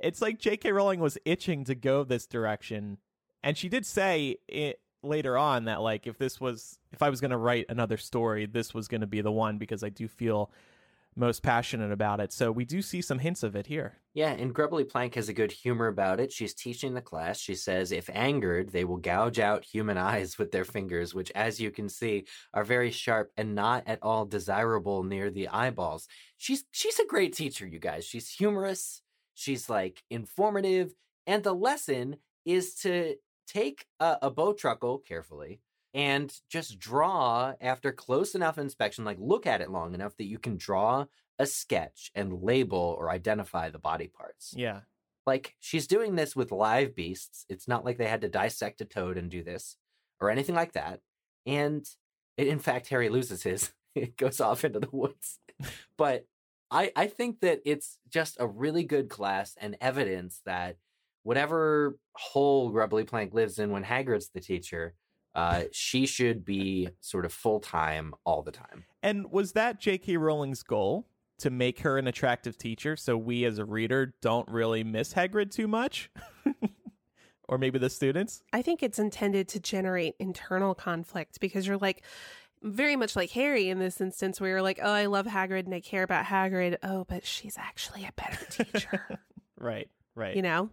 It's like J.K. Rowling was itching to go this direction, and she did say it later on that like if this was if I was going to write another story, this was going to be the one because I do feel most passionate about it. So we do see some hints of it here. Yeah, and Grubbly Plank has a good humor about it. She's teaching the class. She says, if angered, they will gouge out human eyes with their fingers, which, as you can see, are very sharp and not at all desirable near the eyeballs. She's she's a great teacher, you guys. She's humorous. She's like informative, and the lesson is to take a, a bowtruckle carefully and just draw after close enough inspection, like look at it long enough that you can draw a sketch and label or identify the body parts. Yeah. Like she's doing this with live beasts. It's not like they had to dissect a toad and do this or anything like that. And it, in fact, Harry loses his. it goes off into the woods. but I, I think that it's just a really good class and evidence that whatever hole Grubbly Plank lives in when Hagrid's the teacher, uh, she should be sort of full time all the time. And was that J.K. Rowling's goal to make her an attractive teacher so we as a reader don't really miss Hagrid too much? or maybe the students? I think it's intended to generate internal conflict because you're like, very much like Harry in this instance, where you're like, oh, I love Hagrid and I care about Hagrid. Oh, but she's actually a better teacher. right, right. You know?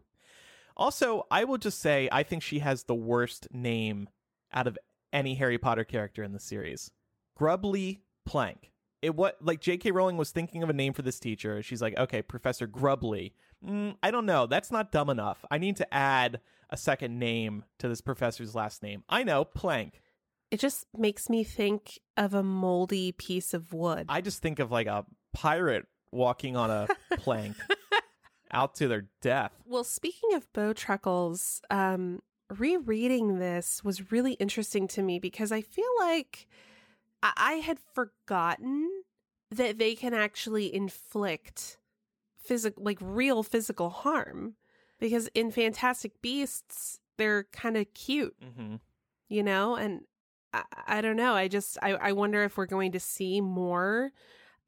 Also, I will just say, I think she has the worst name out of any Harry Potter character in the series. Grubbly Plank. It what like J.K. Rowling was thinking of a name for this teacher. She's like, okay, Professor Grubbly. Mm, I don't know. That's not dumb enough. I need to add a second name to this professor's last name. I know, Plank. It just makes me think of a moldy piece of wood. I just think of like a pirate walking on a plank out to their death. Well, speaking of bowtruckles, um, rereading this was really interesting to me because I feel like I, I had forgotten that they can actually inflict physical, like real physical harm. Because in Fantastic Beasts, they're kind of cute, Mm-hmm. you know? And I, I don't know. I just, I, I wonder if we're going to see more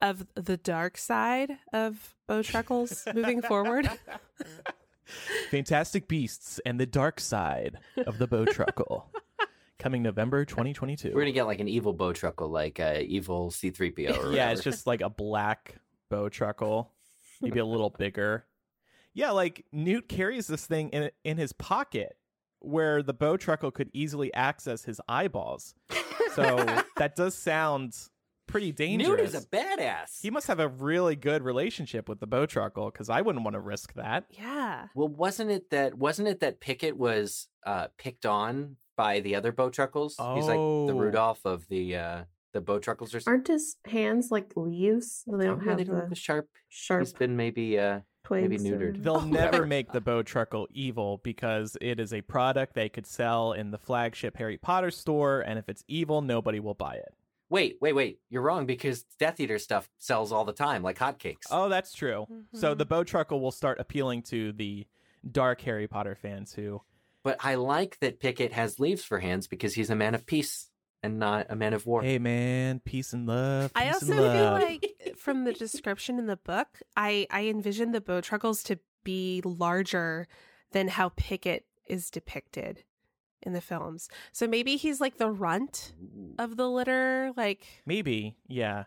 of the dark side of bowtruckles moving forward. Fantastic Beasts and the Dark Side of the Bowtruckle. Coming November 2022. We're gonna get like an evil bowtruckle, like uh, evil C three PO. or yeah, it's just like a black bowtruckle, maybe a little bigger. Yeah, like Newt carries this thing in in his pocket where the bowtruckle could easily access his eyeballs. So that does sound pretty dangerous. Newt is a badass. he must have a really good relationship with the bowtruckle because I wouldn't want to risk that. yeah. Well, wasn't it that wasn't it that Pickett was uh, picked on by the other bowtruckles? He's like Oh. the Rudolph of the uh, the bowtruckles or something. Aren't his hands like leaves? So they don't Oh, yeah, have they don't the, the sharp. sharp He's been maybe uh, twigs. maybe or- neutered. They'll Oh, never never. make the bowtruckle evil because it is a product they could sell in the flagship Harry Potter store, and if it's evil, nobody will buy it. Wait, wait, wait! You're wrong because Death Eater stuff sells all the time, like hotcakes. Oh, that's true. So Mhm. the bowtruckle will start appealing to the dark Harry Potter fans who But I like that Pickett has leaves for hands because he's a man of peace. and not a man of war. Hey man, peace and love. I also and feel like from the description in the book, I I envision the Bowtruckles to be larger than how Pickett is depicted in the films. So maybe he's like the runt of the litter, like Maybe, yeah.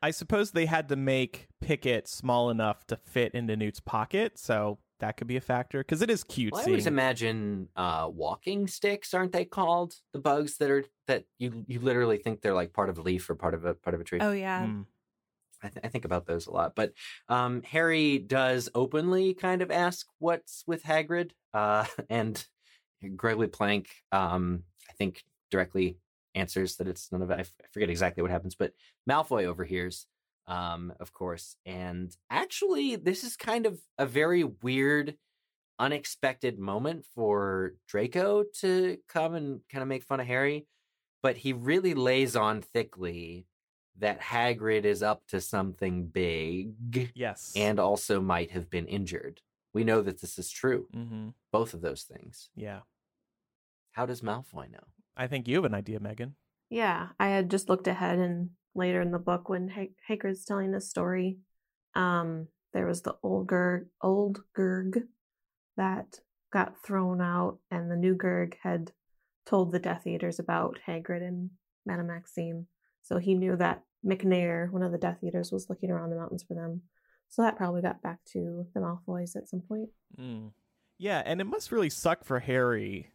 I suppose they had to make Pickett small enough to fit into Newt's pocket, so that could be a factor because it is cute. Well, I always imagine uh, walking sticks, aren't they called? The bugs that are that you you literally think they're like part of a leaf or part of a part of a tree. oh yeah. Mm. I, th- I think about those a lot. But um, Harry does openly kind of ask what's with Hagrid, uh, and Grubbly Plank, um, I think, directly answers that it's none of it. I, f- I forget exactly what happens, but Malfoy overhears, um, of course. And actually, this is kind of a very weird, unexpected moment for Draco to come and kind of make fun of Harry. But he really lays on thickly that Hagrid is up to something big Yes. and also might have been injured. We know that this is true. hmm Both of those things. Yeah. How does Malfoy know? I think you have an idea, Megan. Yeah, I had just looked ahead and later in the book when ha- Hagrid's telling the story, um, there was the old Gurg, old Gurg that got thrown out, and the new Gurg had told the Death Eaters about Hagrid and Madame Maxime. So he knew that Macnair, one of the Death Eaters, was looking around the mountains for them. So that probably got back to the Malfoys at some point. Mm. Yeah, and it must really suck for Harry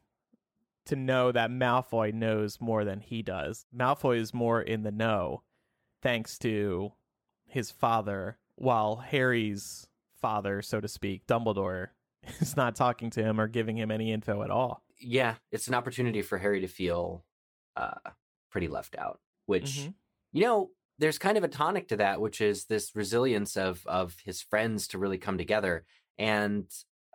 to know that Malfoy knows more than he does. Malfoy is more in the know thanks to his father, while Harry's father, so to speak, Dumbledore, is not talking to him or giving him any info at all. Yeah, it's an opportunity for Harry to feel uh, pretty left out, which, Mhm. you know, there's kind of a tonic to that, which is this resilience of of his friends to really come together. And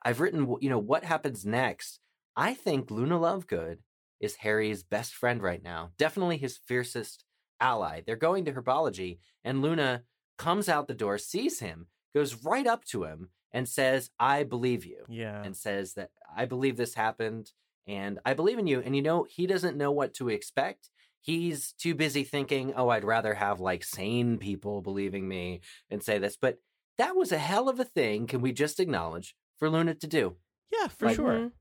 I've written, you know, what happens next. I think Luna Lovegood is Harry's best friend right now. Definitely his fiercest ally. They're going to herbology, and Luna comes out the door, sees him, goes right up to him, and says, I believe you. Yeah. And says that I believe this happened and I believe in you. And you know, he doesn't know what to expect. He's too busy thinking, oh, I'd rather have like sane people believing me and say this. But that was a hell of a thing, can we just acknowledge, for Luna to do? Yeah, for Like- sure. Mhm.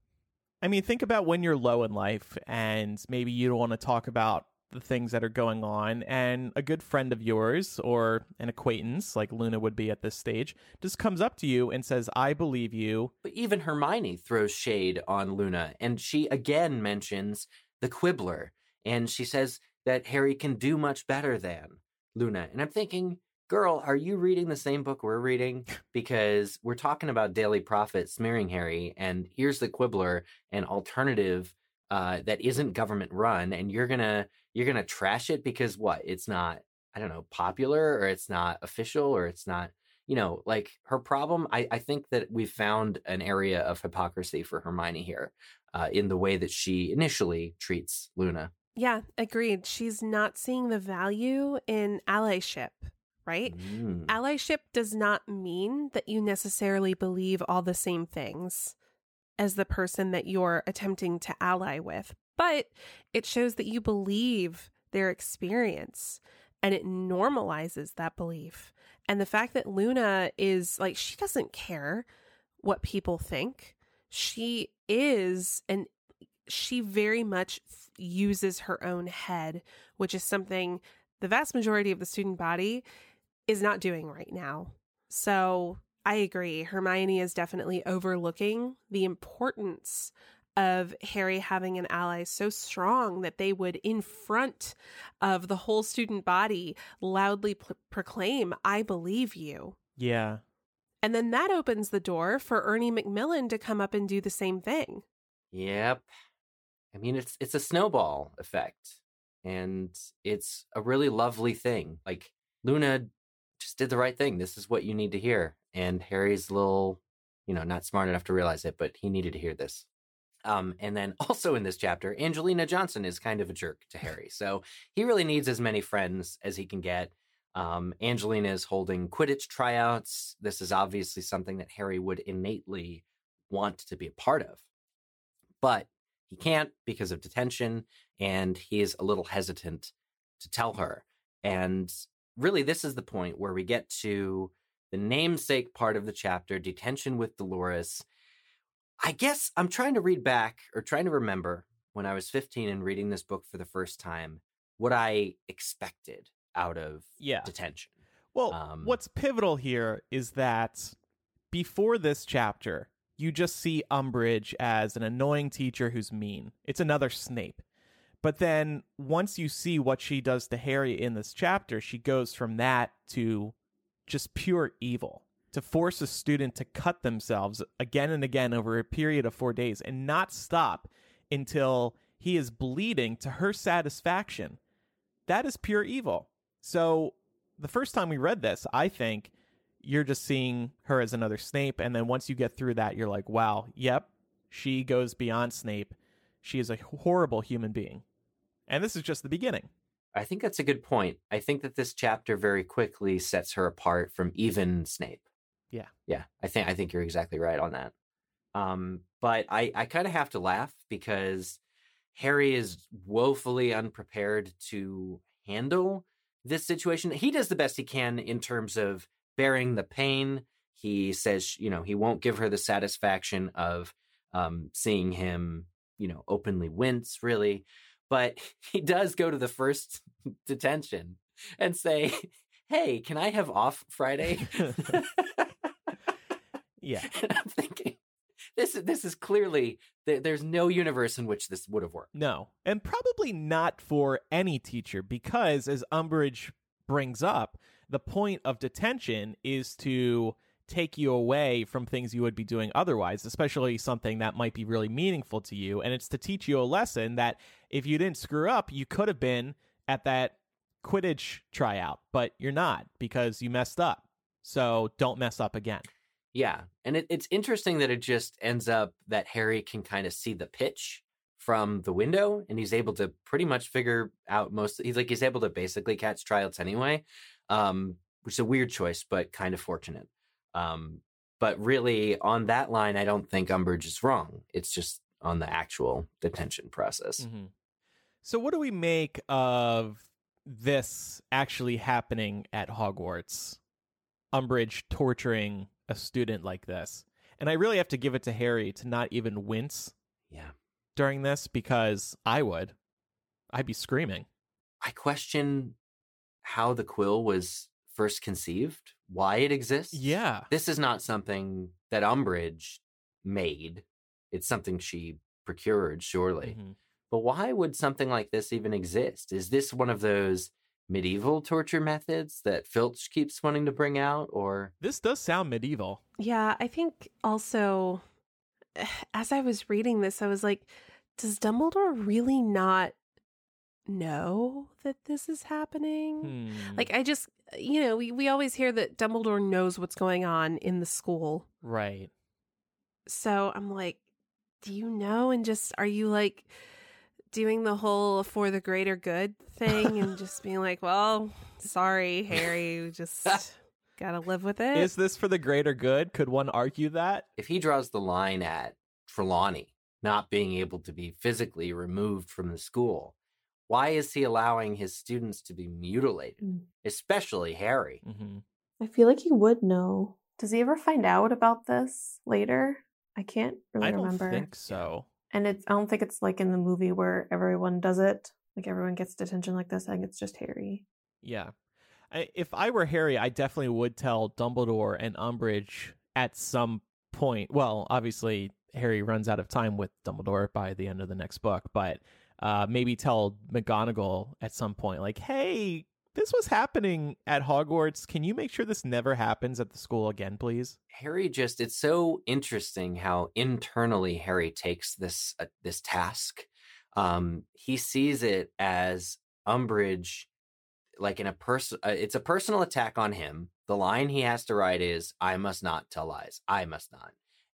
I mean, think about when you're low in life and maybe you don't want to talk about the things that are going on, and a good friend of yours or an acquaintance, like Luna would be at this stage, just comes up to you and says, I believe you. But even Hermione throws shade on Luna, and she again mentions the Quibbler, and she says that Harry can do much better than Luna. And I'm thinking, girl, are you reading the same book we're reading? Because we're talking about Daily Prophet smearing Harry, and here's the Quibbler, an alternative uh, that isn't government run, and you're gonna you're gonna trash it because what? It's not I don't know popular, or it's not official, or it's not you know, like her problem, I, I think that we've found an area of hypocrisy for Hermione here uh, in the way that she initially treats Luna. Yeah, agreed. She's not seeing the value in allyship, right? Mm. Allyship does not mean that you necessarily believe all the same things as the person that you're attempting to ally with, but it shows that you believe their experience and it normalizes that belief. And the fact that Luna is like, she doesn't care what people think. She is, and she very much uses her own head, which is something the vast majority of the student body is not doing right now. So I agree. Hermione is definitely overlooking the importance of Harry having an ally so strong that they would, in front of the whole student body, loudly p- proclaim, I believe you. Yeah. And then that opens the door for Ernie Macmillan to come up and do the same thing. Yep. I mean, it's it's a snowball effect, and it's a really lovely thing. Like Luna just did the right thing. This is what you need to hear, and Harry's a little, you know, not smart enough to realize it, but he needed to hear this. Um, and then also in this chapter, Angelina Johnson is kind of a jerk to Harry, so he really needs as many friends as he can get. Um, Angelina is holding Quidditch tryouts. This is obviously something that Harry would innately want to be a part of. But he can't because of detention, and he is a little hesitant to tell her. And really, this is the point where we get to the namesake part of the chapter detention with Dolores. I guess I'm trying to read back or trying to remember when I was 15 and reading this book for the first time what I expected out of Yeah. detention. Well, Um, what's pivotal here is that before this chapter, you just see Umbridge as an annoying teacher who's mean. It's another Snape. But then once you see what she does to Harry in this chapter, she goes from that to just pure evil. To force a student to cut themselves again and again over a period of four days and not stop until he is bleeding to her satisfaction. That is pure evil. So the first time we read this, I think you're just seeing her as another Snape. And then once you get through that, you're like, wow, yep, she goes beyond Snape. She is a horrible human being. And this is just the beginning. I think that's a good point. I think that this chapter very quickly sets her apart from even Snape. Yeah. Yeah. I think I think you're exactly right on that. Um, but I, I kind of have to laugh because Harry is woefully unprepared to handle this situation. He does the best he can in terms of bearing the pain. He says, you know, he won't give her the satisfaction of um, seeing him, you know, openly wince, really. But he does go to the first detention and say, Hey, can I have off Friday? Yeah. and I'm thinking, this is this is clearly there's no universe in which this would have worked. No. And probably not for any teacher because, as Umbridge brings up, the point of detention is to take you away from things you would be doing otherwise, especially something that might be really meaningful to you. And it's to teach you a lesson that if you didn't screw up, you could have been at that Quidditch tryout, but you're not because you messed up. So don't mess up again. Yeah, and it, it's interesting that it just ends up that Harry can kind of see the pitch from the window, and he's able to pretty much figure out most. He's like he's able to basically catch tryouts anyway, um, which is a weird choice, but kind of fortunate. Um, but really, on that line, I don't think Umbridge is wrong. It's just on the actual detention process. Mhm. So, what do we make of this actually happening at Hogwarts? Umbridge torturing a student like this. And I really have to give it to Harry to not even wince Yeah, during this because I would. I'd be screaming. I question how the quill was first conceived, why it exists. Yeah. this is not something that Umbridge made. It's something she procured, surely. Mhm. But why would something like this even exist? Is this one of those medieval torture methods that Filch keeps wanting to bring out? Or This does sound medieval. Yeah, I think also as I was reading this, I was like, does Dumbledore really not know that this is happening? Hmm. Like, I just, you know, we, we always hear that Dumbledore knows what's going on in the school. right. So I'm like, do you know? And just, are you like doing the whole for the greater good thing and just being like, well, sorry, Harry, just gotta live with it? Is this for the greater good? Could one argue that? if he draws the line at Trelawney not being able to be physically removed from the school, why is he allowing his students to be mutilated, Mm. especially Harry? hmm I feel like he would know. Does he ever find out about this later? I can't really remember. I don't remember. think so. And it's I don't think it's like in the movie where everyone does it. Like everyone gets detention like this. I think it's just Harry. Yeah. I, if I were Harry, I definitely would tell Dumbledore and Umbridge at some point. Well, obviously, Harry runs out of time with Dumbledore by the end of the next book, but uh, maybe tell McGonagall at some point, like, hey, this was happening at Hogwarts. Can you make sure this never happens at the school again, please? Harry just it's so interesting how internally Harry takes this uh, this task. Um he sees it as Umbridge like in a person uh, it's a personal attack on him. The line he has to write is I must not tell lies. I must not.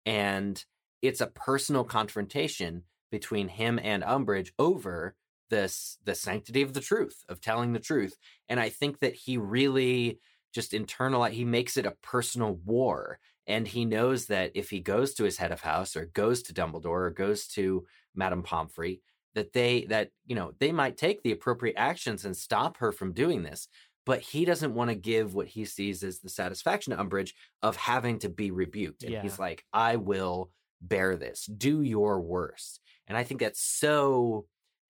And it's a personal confrontation between him and Umbridge over this the sanctity of the truth of telling the truth and i think that he really just internalize he makes it a personal war And he knows that if he goes to his head of house or goes to Dumbledore or goes to Madame Pomfrey, that they that you know they might take the appropriate actions and stop her from doing this but he doesn't want to give what he sees as the satisfaction to Umbridge of having to be rebuked. And Yeah. he's like, I will bear this. Do your worst. And I think that's so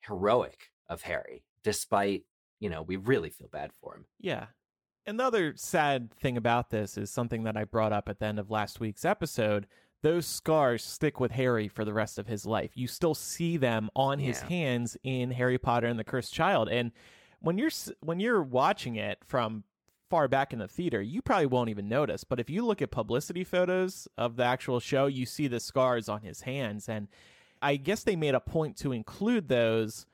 heroic of Harry, despite, you know, we really feel bad for him. Yeah. And the other sad thing about this is something that I brought up at the end of last week's episode. Those scars stick with Harry for the rest of his life. You still see them on his hands in Harry Potter and the Cursed Child. And when you're when you're watching it from far back in the theater, you probably won't even notice. But if you look at publicity photos of the actual show, you see the scars on his hands. And I guess they made a point to include those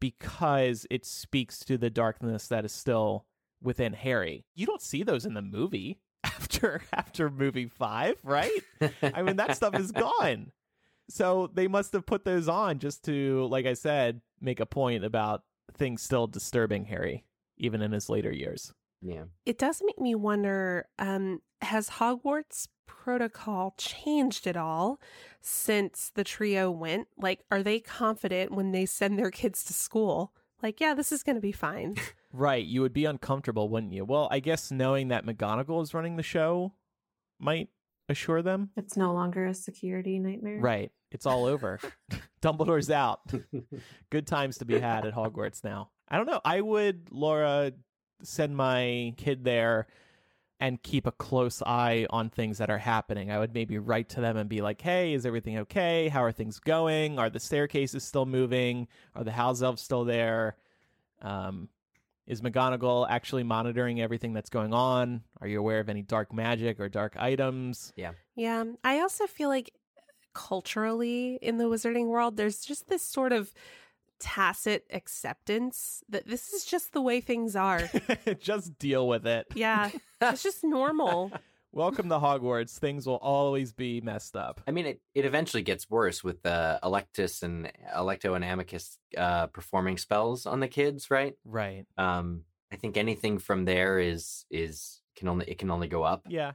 because it speaks to the darkness that is still within Harry. You don't see those in the movie after after movie 5, right? I mean that stuff is gone. So they must have put those on just to like I said, make a point about things still disturbing Harry even in his later years. Yeah. It does make me wonder um, has Hogwarts protocol changed at all since the trio went? Like, are they confident when they send their kids to school? Like, yeah, this is going to be fine. Right, you would be uncomfortable, wouldn't you? Well, I guess knowing that McGonagall is running the show might assure them. It's no longer a security nightmare. Right. It's all over. Dumbledore's out. Good times to be had at Hogwarts now. I don't know. I would, Laura, send my kid there and keep a close eye on things that are happening. I would maybe write to them and be like, hey, is everything okay? How are things going? Are the staircases still moving? Are the house elves still there? Um, is McGonagall actually monitoring everything that's going on? Are you aware of any dark magic or dark items? Yeah. Yeah. I also feel like culturally in the wizarding world, there's just this sort of tacit acceptance that this is just the way things are. Just deal with it. Yeah. It's just normal. Welcome to Hogwarts. Things will always be messed up. I mean, it, it eventually gets worse with the Electus and Alecto and Amycus uh, performing spells on the kids, right? Right. Um, I think anything from there is is can only it can only go up. Yeah.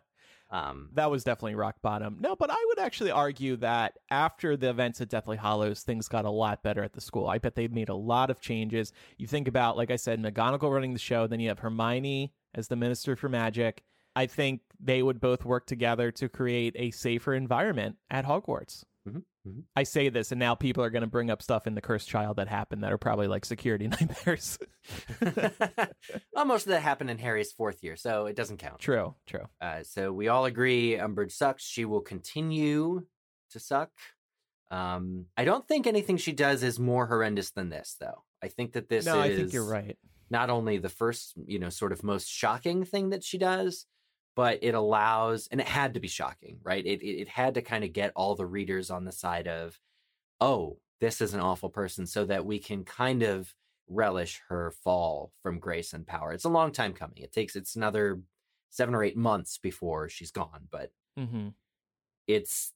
Um, That was definitely rock bottom. No, but I would actually argue that after the events at Deathly Hallows, things got a lot better at the school. I bet they've made a lot of changes. You think about, like I said, McGonagall running the show, then you have Hermione as the Minister for Magic. I think they would both work together to create a safer environment at Hogwarts. Mhm, mhm. I say this, and now people are going to bring up stuff in the Cursed Child that happened that are probably like security nightmares. well, most of that happened in Harry's fourth year, so it doesn't count. true, true. Uh, so we all agree Umbridge sucks. She will continue to suck. Um, I don't think anything she does is more horrendous than this, though. I think that this no, is I think you're right. not only the first, you know, sort of most shocking thing that she does, but it allows, and it had to be shocking, right? It it, it had to kind of get all the readers on the side of, oh, this is an awful person, so that we can kind of relish her fall from grace and power. It's a long time coming. It takes it's another seven or eight months before she's gone, but hmm it's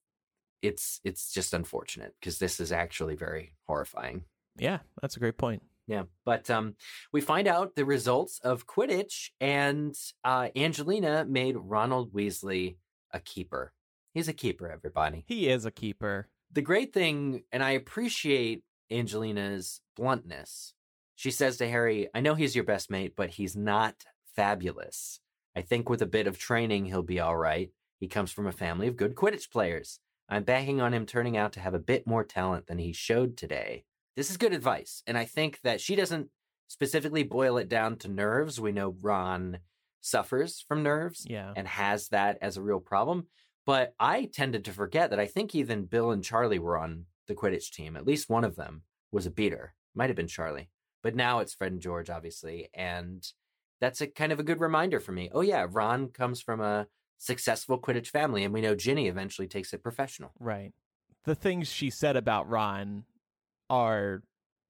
it's it's just unfortunate because this is actually very horrifying. Yeah, that's a great point. Yeah, but um, we find out the results of Quidditch, and uh, Angelina made Ronald Weasley a keeper. He's a keeper, everybody. He is a keeper. The great thing, and I appreciate Angelina's bluntness. She says to Harry, I know he's your best mate, but he's not fabulous. I think with a bit of training, he'll be all right. He comes from a family of good Quidditch players. I'm banking on him turning out to have a bit more talent than he showed today. This is good advice, and I think that she doesn't specifically boil it down to nerves. We know Ron suffers from nerves Yeah. and has that as a real problem. But I tended to forget that I think even Bill and Charlie were on the Quidditch team. At least one of them was a beater. Might have been Charlie. But now it's Fred and George, obviously. And that's a kind of a good reminder for me. Oh, yeah, Ron comes from a successful Quidditch family, and we know Ginny eventually takes it professional. Right. The things she said about Ron are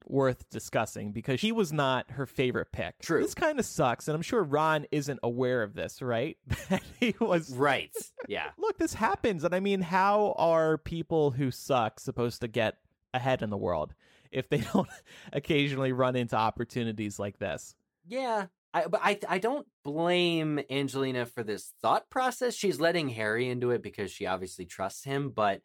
worth discussing because he was not her favorite pick. True. This kind of sucks, and I'm sure Ron isn't aware of this, right? He was. Right. Yeah. Look, this happens, and I mean, how are people who suck supposed to get ahead in the world if they don't occasionally run into opportunities like this? Yeah. I but I I don't blame Angelina for this thought process. She's letting Harry into it because she obviously trusts him, but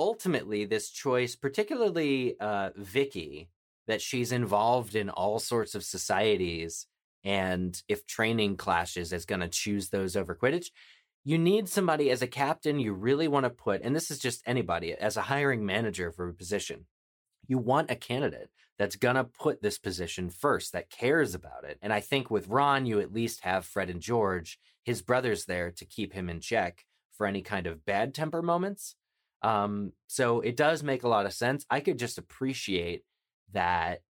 ultimately this choice, particularly uh Vicky, that she's involved in all sorts of societies and if training clashes is going to choose those over Quidditch, you need somebody as a captain you really want to put and this is just anybody as a hiring manager for a position. You want a candidate that's going to put this position first, that cares about it. And I think with Ron, you at least have Fred and George, his brothers, there to keep him in check for any kind of bad temper moments. Um, so it does make a lot of sense. I could just appreciate that.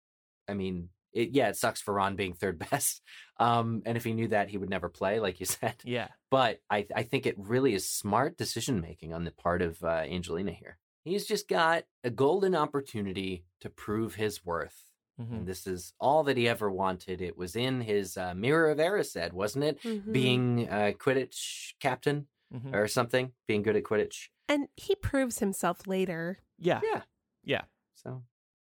I mean, it, yeah, it sucks for Ron being third best. Um, and if he knew that, he would never play, like you said. Yeah. But I, I think it really is smart decision making on the part of uh, Angelina here. He's just got a golden opportunity to prove his worth. Mhm. And this is all that he ever wanted. It was in his uh, Mirror of Erised, wasn't it? Mhm. Being a Quidditch captain Mhm. or something, being good at Quidditch. And he proves himself later. Yeah. Yeah. Yeah. So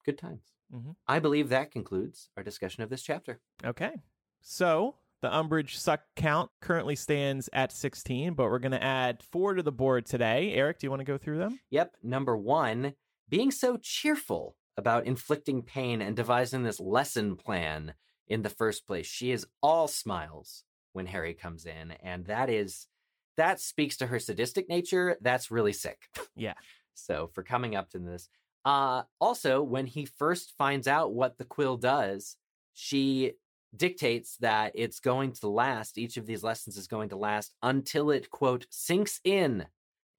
good times. Mhm. I believe that concludes our discussion of this chapter. Okay. So the Umbridge suck count currently stands at 16, but we're going to add four to the board today. Eric, do you want to go through them? Yep. Number one, being so cheerful about inflicting pain and devising this lesson plan in the first place. She is all smiles when Harry comes in, and that is that speaks to her sadistic nature. That's really sick. Yeah. so for coming up to this. Uh also, when he first finds out what the quill does, she dictates that it's going to last, each of these lessons is going to last until it, quote, sinks in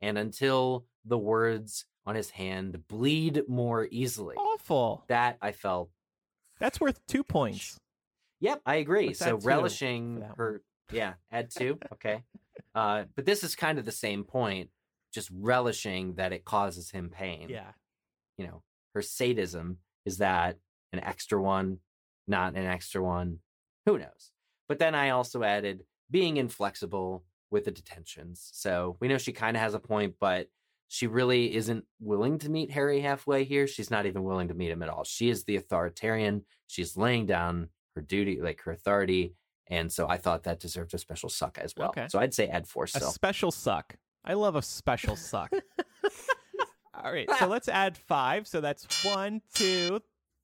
and until the words on his hand bleed more easily. Awful. That I felt, That's worth two points. yep, I agree. So relishing her, yeah, add two, okay. Uh, but this is kind of the same point, just relishing that it causes him pain. Yeah. You know, her sadism is that an extra one, not an extra one. Who knows? But then I also added being inflexible with the detentions. So we know she kind of has a point, but she really isn't willing to meet Harry halfway here. She's not even willing to meet him at all. She is the authoritarian. She's laying down her duty, like her authority. And so I thought that deserved a special suck as well. Okay. So I'd say add four A special suck. I love a special suck. All right. So let's add five. So that's one, two,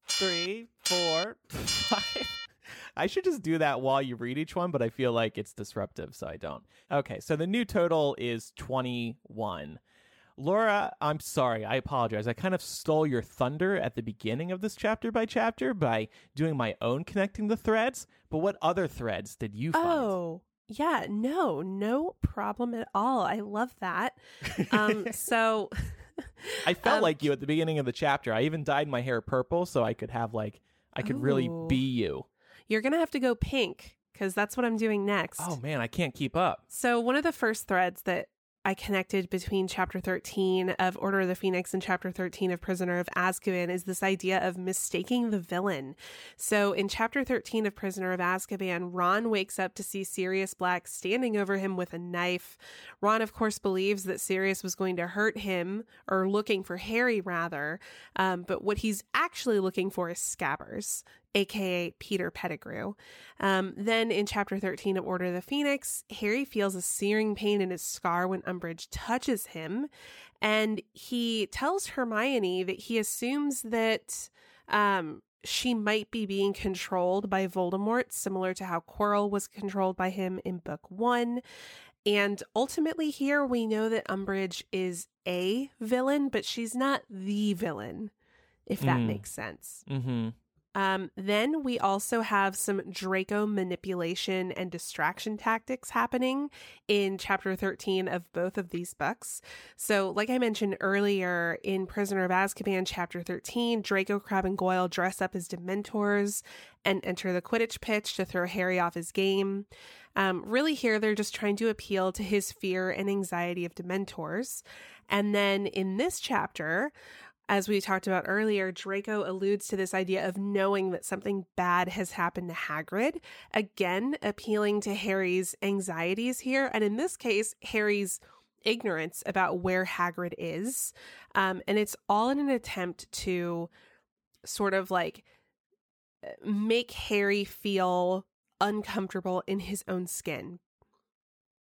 three, four, five. I should just do that while you read each one, but I feel like it's disruptive, so I don't. Okay. So the new total is 21. Laura, I'm sorry. I apologize. I kind of stole your thunder at the beginning of this chapter by chapter by doing my own connecting the threads. But what other threads did you find? Oh, yeah, no, no problem at all. I love that. Um, so I felt Um, like you at the beginning of the chapter. I even dyed my hair purple so I could have like I could really be you. you're gonna have to go pink because that's what I'm doing next. Oh man, I can't keep up. So, one of the first threads that I connected between chapter 13 of Order of the Phoenix and chapter 13 of Prisoner of Azkaban is this idea of mistaking the villain. So, in chapter 13 of Prisoner of Azkaban, Ron wakes up to see Sirius Black standing over him with a knife. Ron, of course, believes that Sirius was going to hurt him, or looking for Harry, rather. Um, but what he's actually looking for is Scabbers, aka Peter Pettigrew. Um, then in chapter 13 of Order of the Phoenix, Harry feels a searing pain in his scar when Umbridge touches him. And he tells Hermione that he assumes that um, she might be being controlled by Voldemort, similar to how Quirrell was controlled by him in book one. And ultimately, here we know that Umbridge is a villain, but she's not the villain, if that Mm. makes sense. Mm-hmm. Um, then we also have some Draco manipulation and distraction tactics happening in chapter 13 of both of these books. So, like I mentioned earlier in Prisoner of Azkaban, chapter 13, Draco, Crabbe, and Goyle dress up as Dementors and enter the Quidditch pitch to throw Harry off his game. Um, really, here they're just trying to appeal to his fear and anxiety of Dementors. And then in this chapter, as we talked about earlier, Draco alludes to this idea of knowing that something bad has happened to Hagrid, again, appealing to Harry's anxieties here. And in this case, Harry's ignorance about where Hagrid is. Um, and it's all in an attempt to sort of like make Harry feel uncomfortable in his own skin,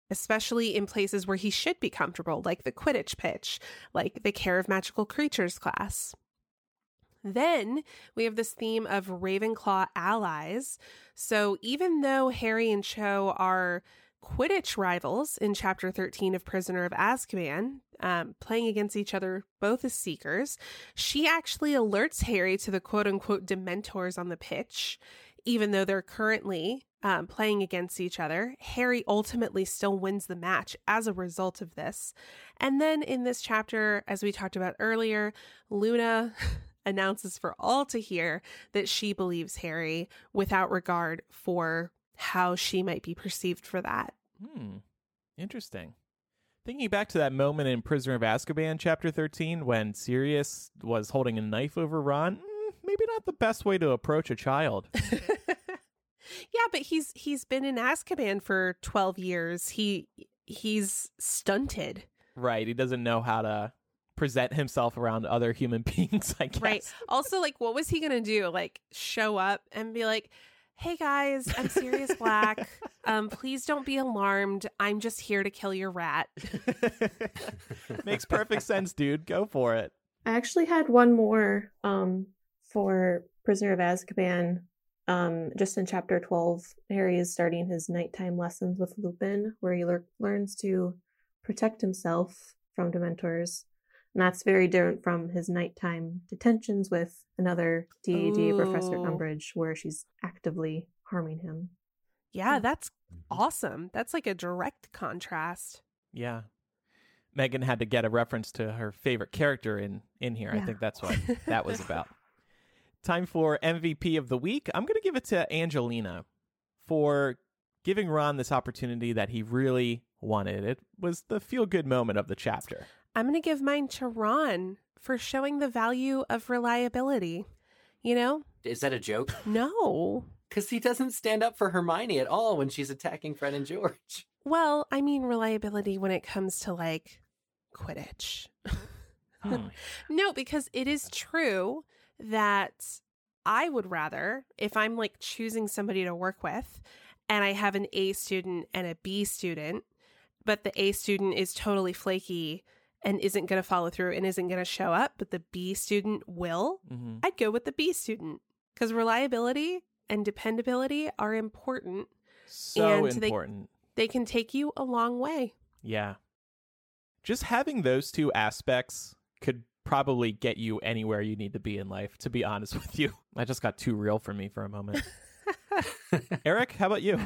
especially in places where he should be comfortable, like the Quidditch pitch, like the Care of Magical Creatures class. Then we have this theme of Ravenclaw allies. So even though Harry and Cho are Quidditch rivals in chapter 13 of Prisoner of Azkaban, um, playing against each other both as seekers, she actually alerts Harry to the quote unquote dementors on the pitch. Even though they're currently um, playing against each other, Harry ultimately still wins the match as a result of this. And then in this chapter, as we talked about earlier, Luna announces for all to hear that she believes Harry without regard for how she might be perceived for that. Hmm. Interesting. Thinking back to that moment in Prisoner of Azkaban, chapter 13, when Sirius was holding a knife over Ron, maybe not the best way to approach a child. yeah, but he's he's been in Azkaban for 12 years. He he's stunted. Right. He doesn't know how to present himself around other human beings, I guess. Right. Also, like, what was he going to do? Like, show up and be like, hey guys, I'm Sirius Black. Um, please don't be alarmed. I'm just here to kill your rat. Makes perfect sense, dude. Go for it. I actually had one more um, for Prisoner of Azkaban. Um, just in chapter 12, Harry is starting his nighttime lessons with Lupin, where he le- learns to protect himself from Dementors. And that's very different from his nighttime detentions with another DAD, Professor Umbridge, where she's actively harming him. Yeah, that's awesome. That's like a direct contrast. Yeah. Megan had to get a reference to her favorite character in in here. I think that's what that was about. Time for MVP of the week. I'm going to give it to Angelina for giving Ron this opportunity that he really wanted. It was the feel good moment of the chapter. I'm going to give mine to Ron for showing the value of reliability. You know? Is that a joke? No. Because he doesn't stand up for Hermione at all when she's attacking Fred and George. Well, I mean reliability when it comes to like Quidditch. Hmm. No, because it is true that I would rather, if I'm like choosing somebody to work with and I have an A student and a B student, but the A student is totally flaky and isn't going to follow through and isn't going to show up, but the B student will, Mhm. I'd go with the B student because reliability and dependability are important. So And they- important. They can take you a long way. Yeah. Just having those two aspects could probably get you anywhere you need to be in life, to be honest with you. I just got too real for me for a moment. Eric, how about you?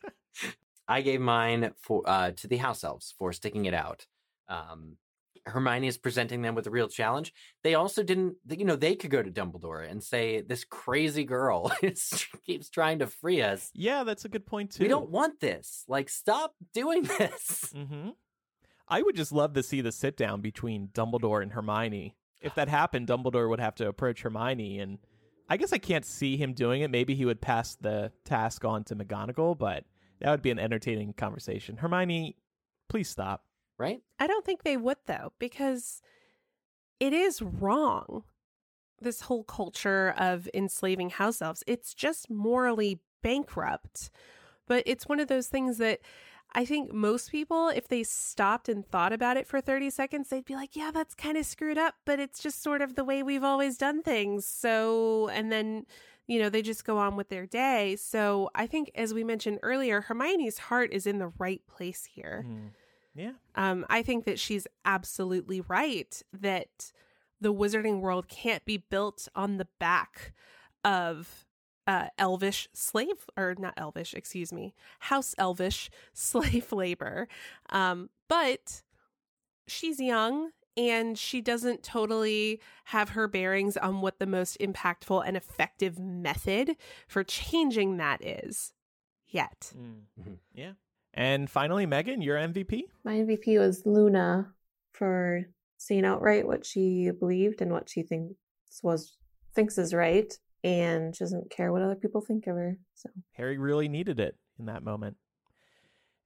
I gave mine for uh, to the house elves for sticking it out. Um, Hermione is presenting them with a real challenge. They also didn't, you know, they could go to Dumbledore and say, "This crazy girl is, keeps trying to free us. yeah, that's a good point too. We don't want this. Like, stop doing this." hmm I would just love to see the sit down between Dumbledore and Hermione. If that happened, Dumbledore would have to approach Hermione, and I guess I can't see him doing it. Maybe he would pass the task on to McGonagall, but that would be an entertaining conversation. Hermione, please stop. Right? I don't think they would though, because it is wrong. This whole culture of enslaving house elves, it's just morally bankrupt. But it's one of those things that I think most people, if they stopped and thought about it for 30 seconds, they'd be like, yeah, that's kind of screwed up, but it's just sort of the way we've always done things. So, and then, you know, they just go on with their day. So I think, as we mentioned earlier, Hermione's heart is in the right place here. Mm. Yeah. Um, I think that she's absolutely right that the wizarding world can't be built on the back of uh, elvish slave, or not elvish, excuse me, house elvish slave labor. Um, but she's young and she doesn't totally have her bearings on what the most impactful and effective method for changing that is yet. Mm. Mhm. Yeah. And finally, Megan, your MVP? My MVP was Luna for saying outright what she believed and what she thinks was thinks is right, and she doesn't care what other people think of her. So Harry really needed it in that moment.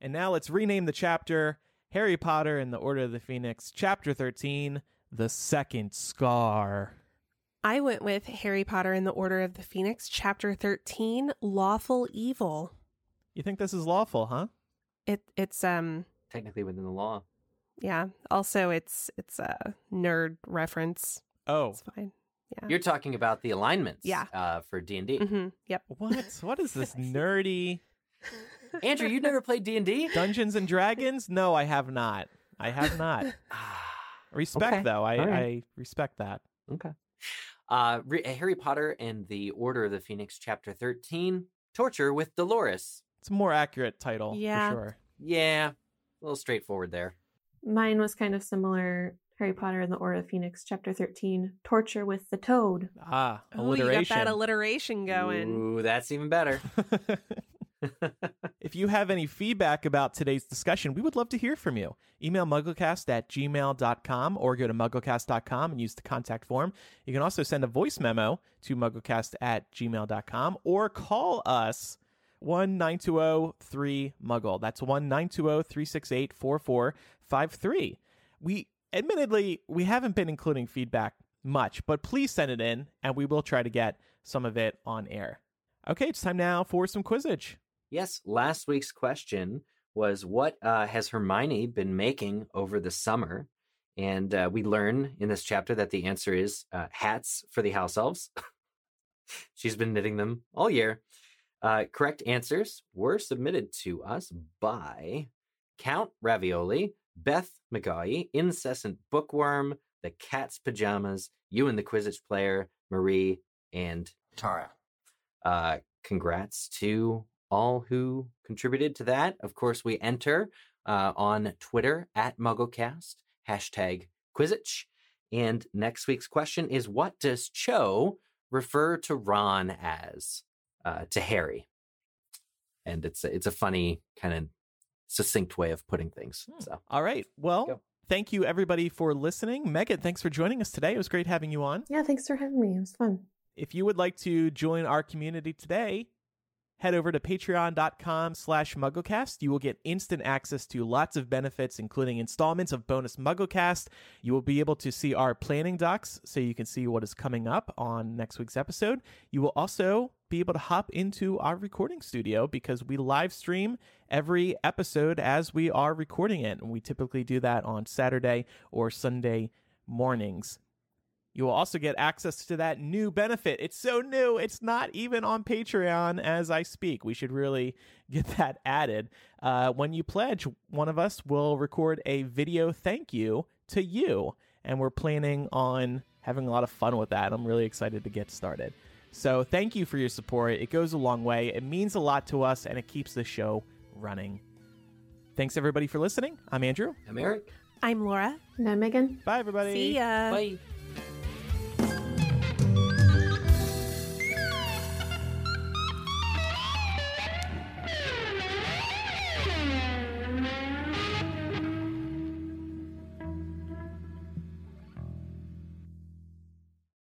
And now let's rename the chapter Harry Potter and the Order of the Phoenix, Chapter 13 The Second Scar. I went with Harry Potter and the Order of the Phoenix, Chapter 13, Lawful Evil. You think this is lawful, huh? It it's um Technically within the law. yeah. Also it's it's a nerd reference. Oh, It's fine. Yeah. You're talking about the alignments Yeah. uh, for D&D. hmm Yep. what? What is this nerdy Andrew, you've never played D&D? Dungeons and Dragons? No, I have not. I have not. Respect Okay. though. I, All right. I respect that. Okay. Uh, Re- Harry Potter and the Order of the Phoenix, Chapter 13, Torture with Dolores. It's a more accurate title Yeah. for sure. Yeah, a little straightforward there. Mine was kind of similar. Harry Potter and the Order of Phoenix, Chapter 13, Torture with the Toad. Ah, Oh, you got that alliteration going. Ooh, that's even better. if you have any feedback about today's discussion, we would love to hear from you. Email mugglecast at gmail.com or go to mugglecast.com and use the contact form. You can also send a voice memo to mugglecast at gmail.com or call us 1 3 muggle. That's 1 368 4453. We admittedly we haven't been including feedback much, but please send it in and we will try to get some of it on air. Okay, it's time now for some Quizzitch. yes, last week's question was what uh, has Hermione been making over the summer? And uh, we learn in this chapter that the answer is uh, hats for the house elves. She's been knitting them all year. Uh, correct answers were submitted to us by Count Ravioli, Beth McGaughy, Incessant Bookworm, The Cat's Pajamas, You and the Quizzitch Player, Marie, and Tara. Uh, congrats to all who contributed to that. Of course, we enter uh, on Twitter at MuggleCast, hashtag Quizzitch. And next week's question is What does Cho refer to Ron as uh, to Harry? And it's a, it's a funny kind of succinct way of putting things. Hmm. So All right. Well, Go. thank you everybody for listening. Megan, thanks for joining us today. It was great having you on. Yeah, thanks for having me. It was fun. If you would like to join our community today, head over to patreon.com slash mugglecast. You will get instant access to lots of benefits, including installments of bonus mugglecast. You will be able to see our planning docs so you can see what is coming up on next week's episode. You will also be able to hop into our recording studio because we live stream every episode as we are recording it. And we typically do that on Saturday or Sunday mornings. You will also get access to that new benefit. It's so new, it's not even on Patreon as I speak. We should really get that added. Uh, when you pledge, one of us will record a video thank you to you. And we're planning on having a lot of fun with that. I'm really excited to get started. So thank you for your support. It goes a long way, it means a lot to us, and it keeps the show running. Thanks, everybody, for listening. I'm Andrew. I'm Eric. I'm Laura. And I'm Megan. Bye, everybody. See ya. Bye.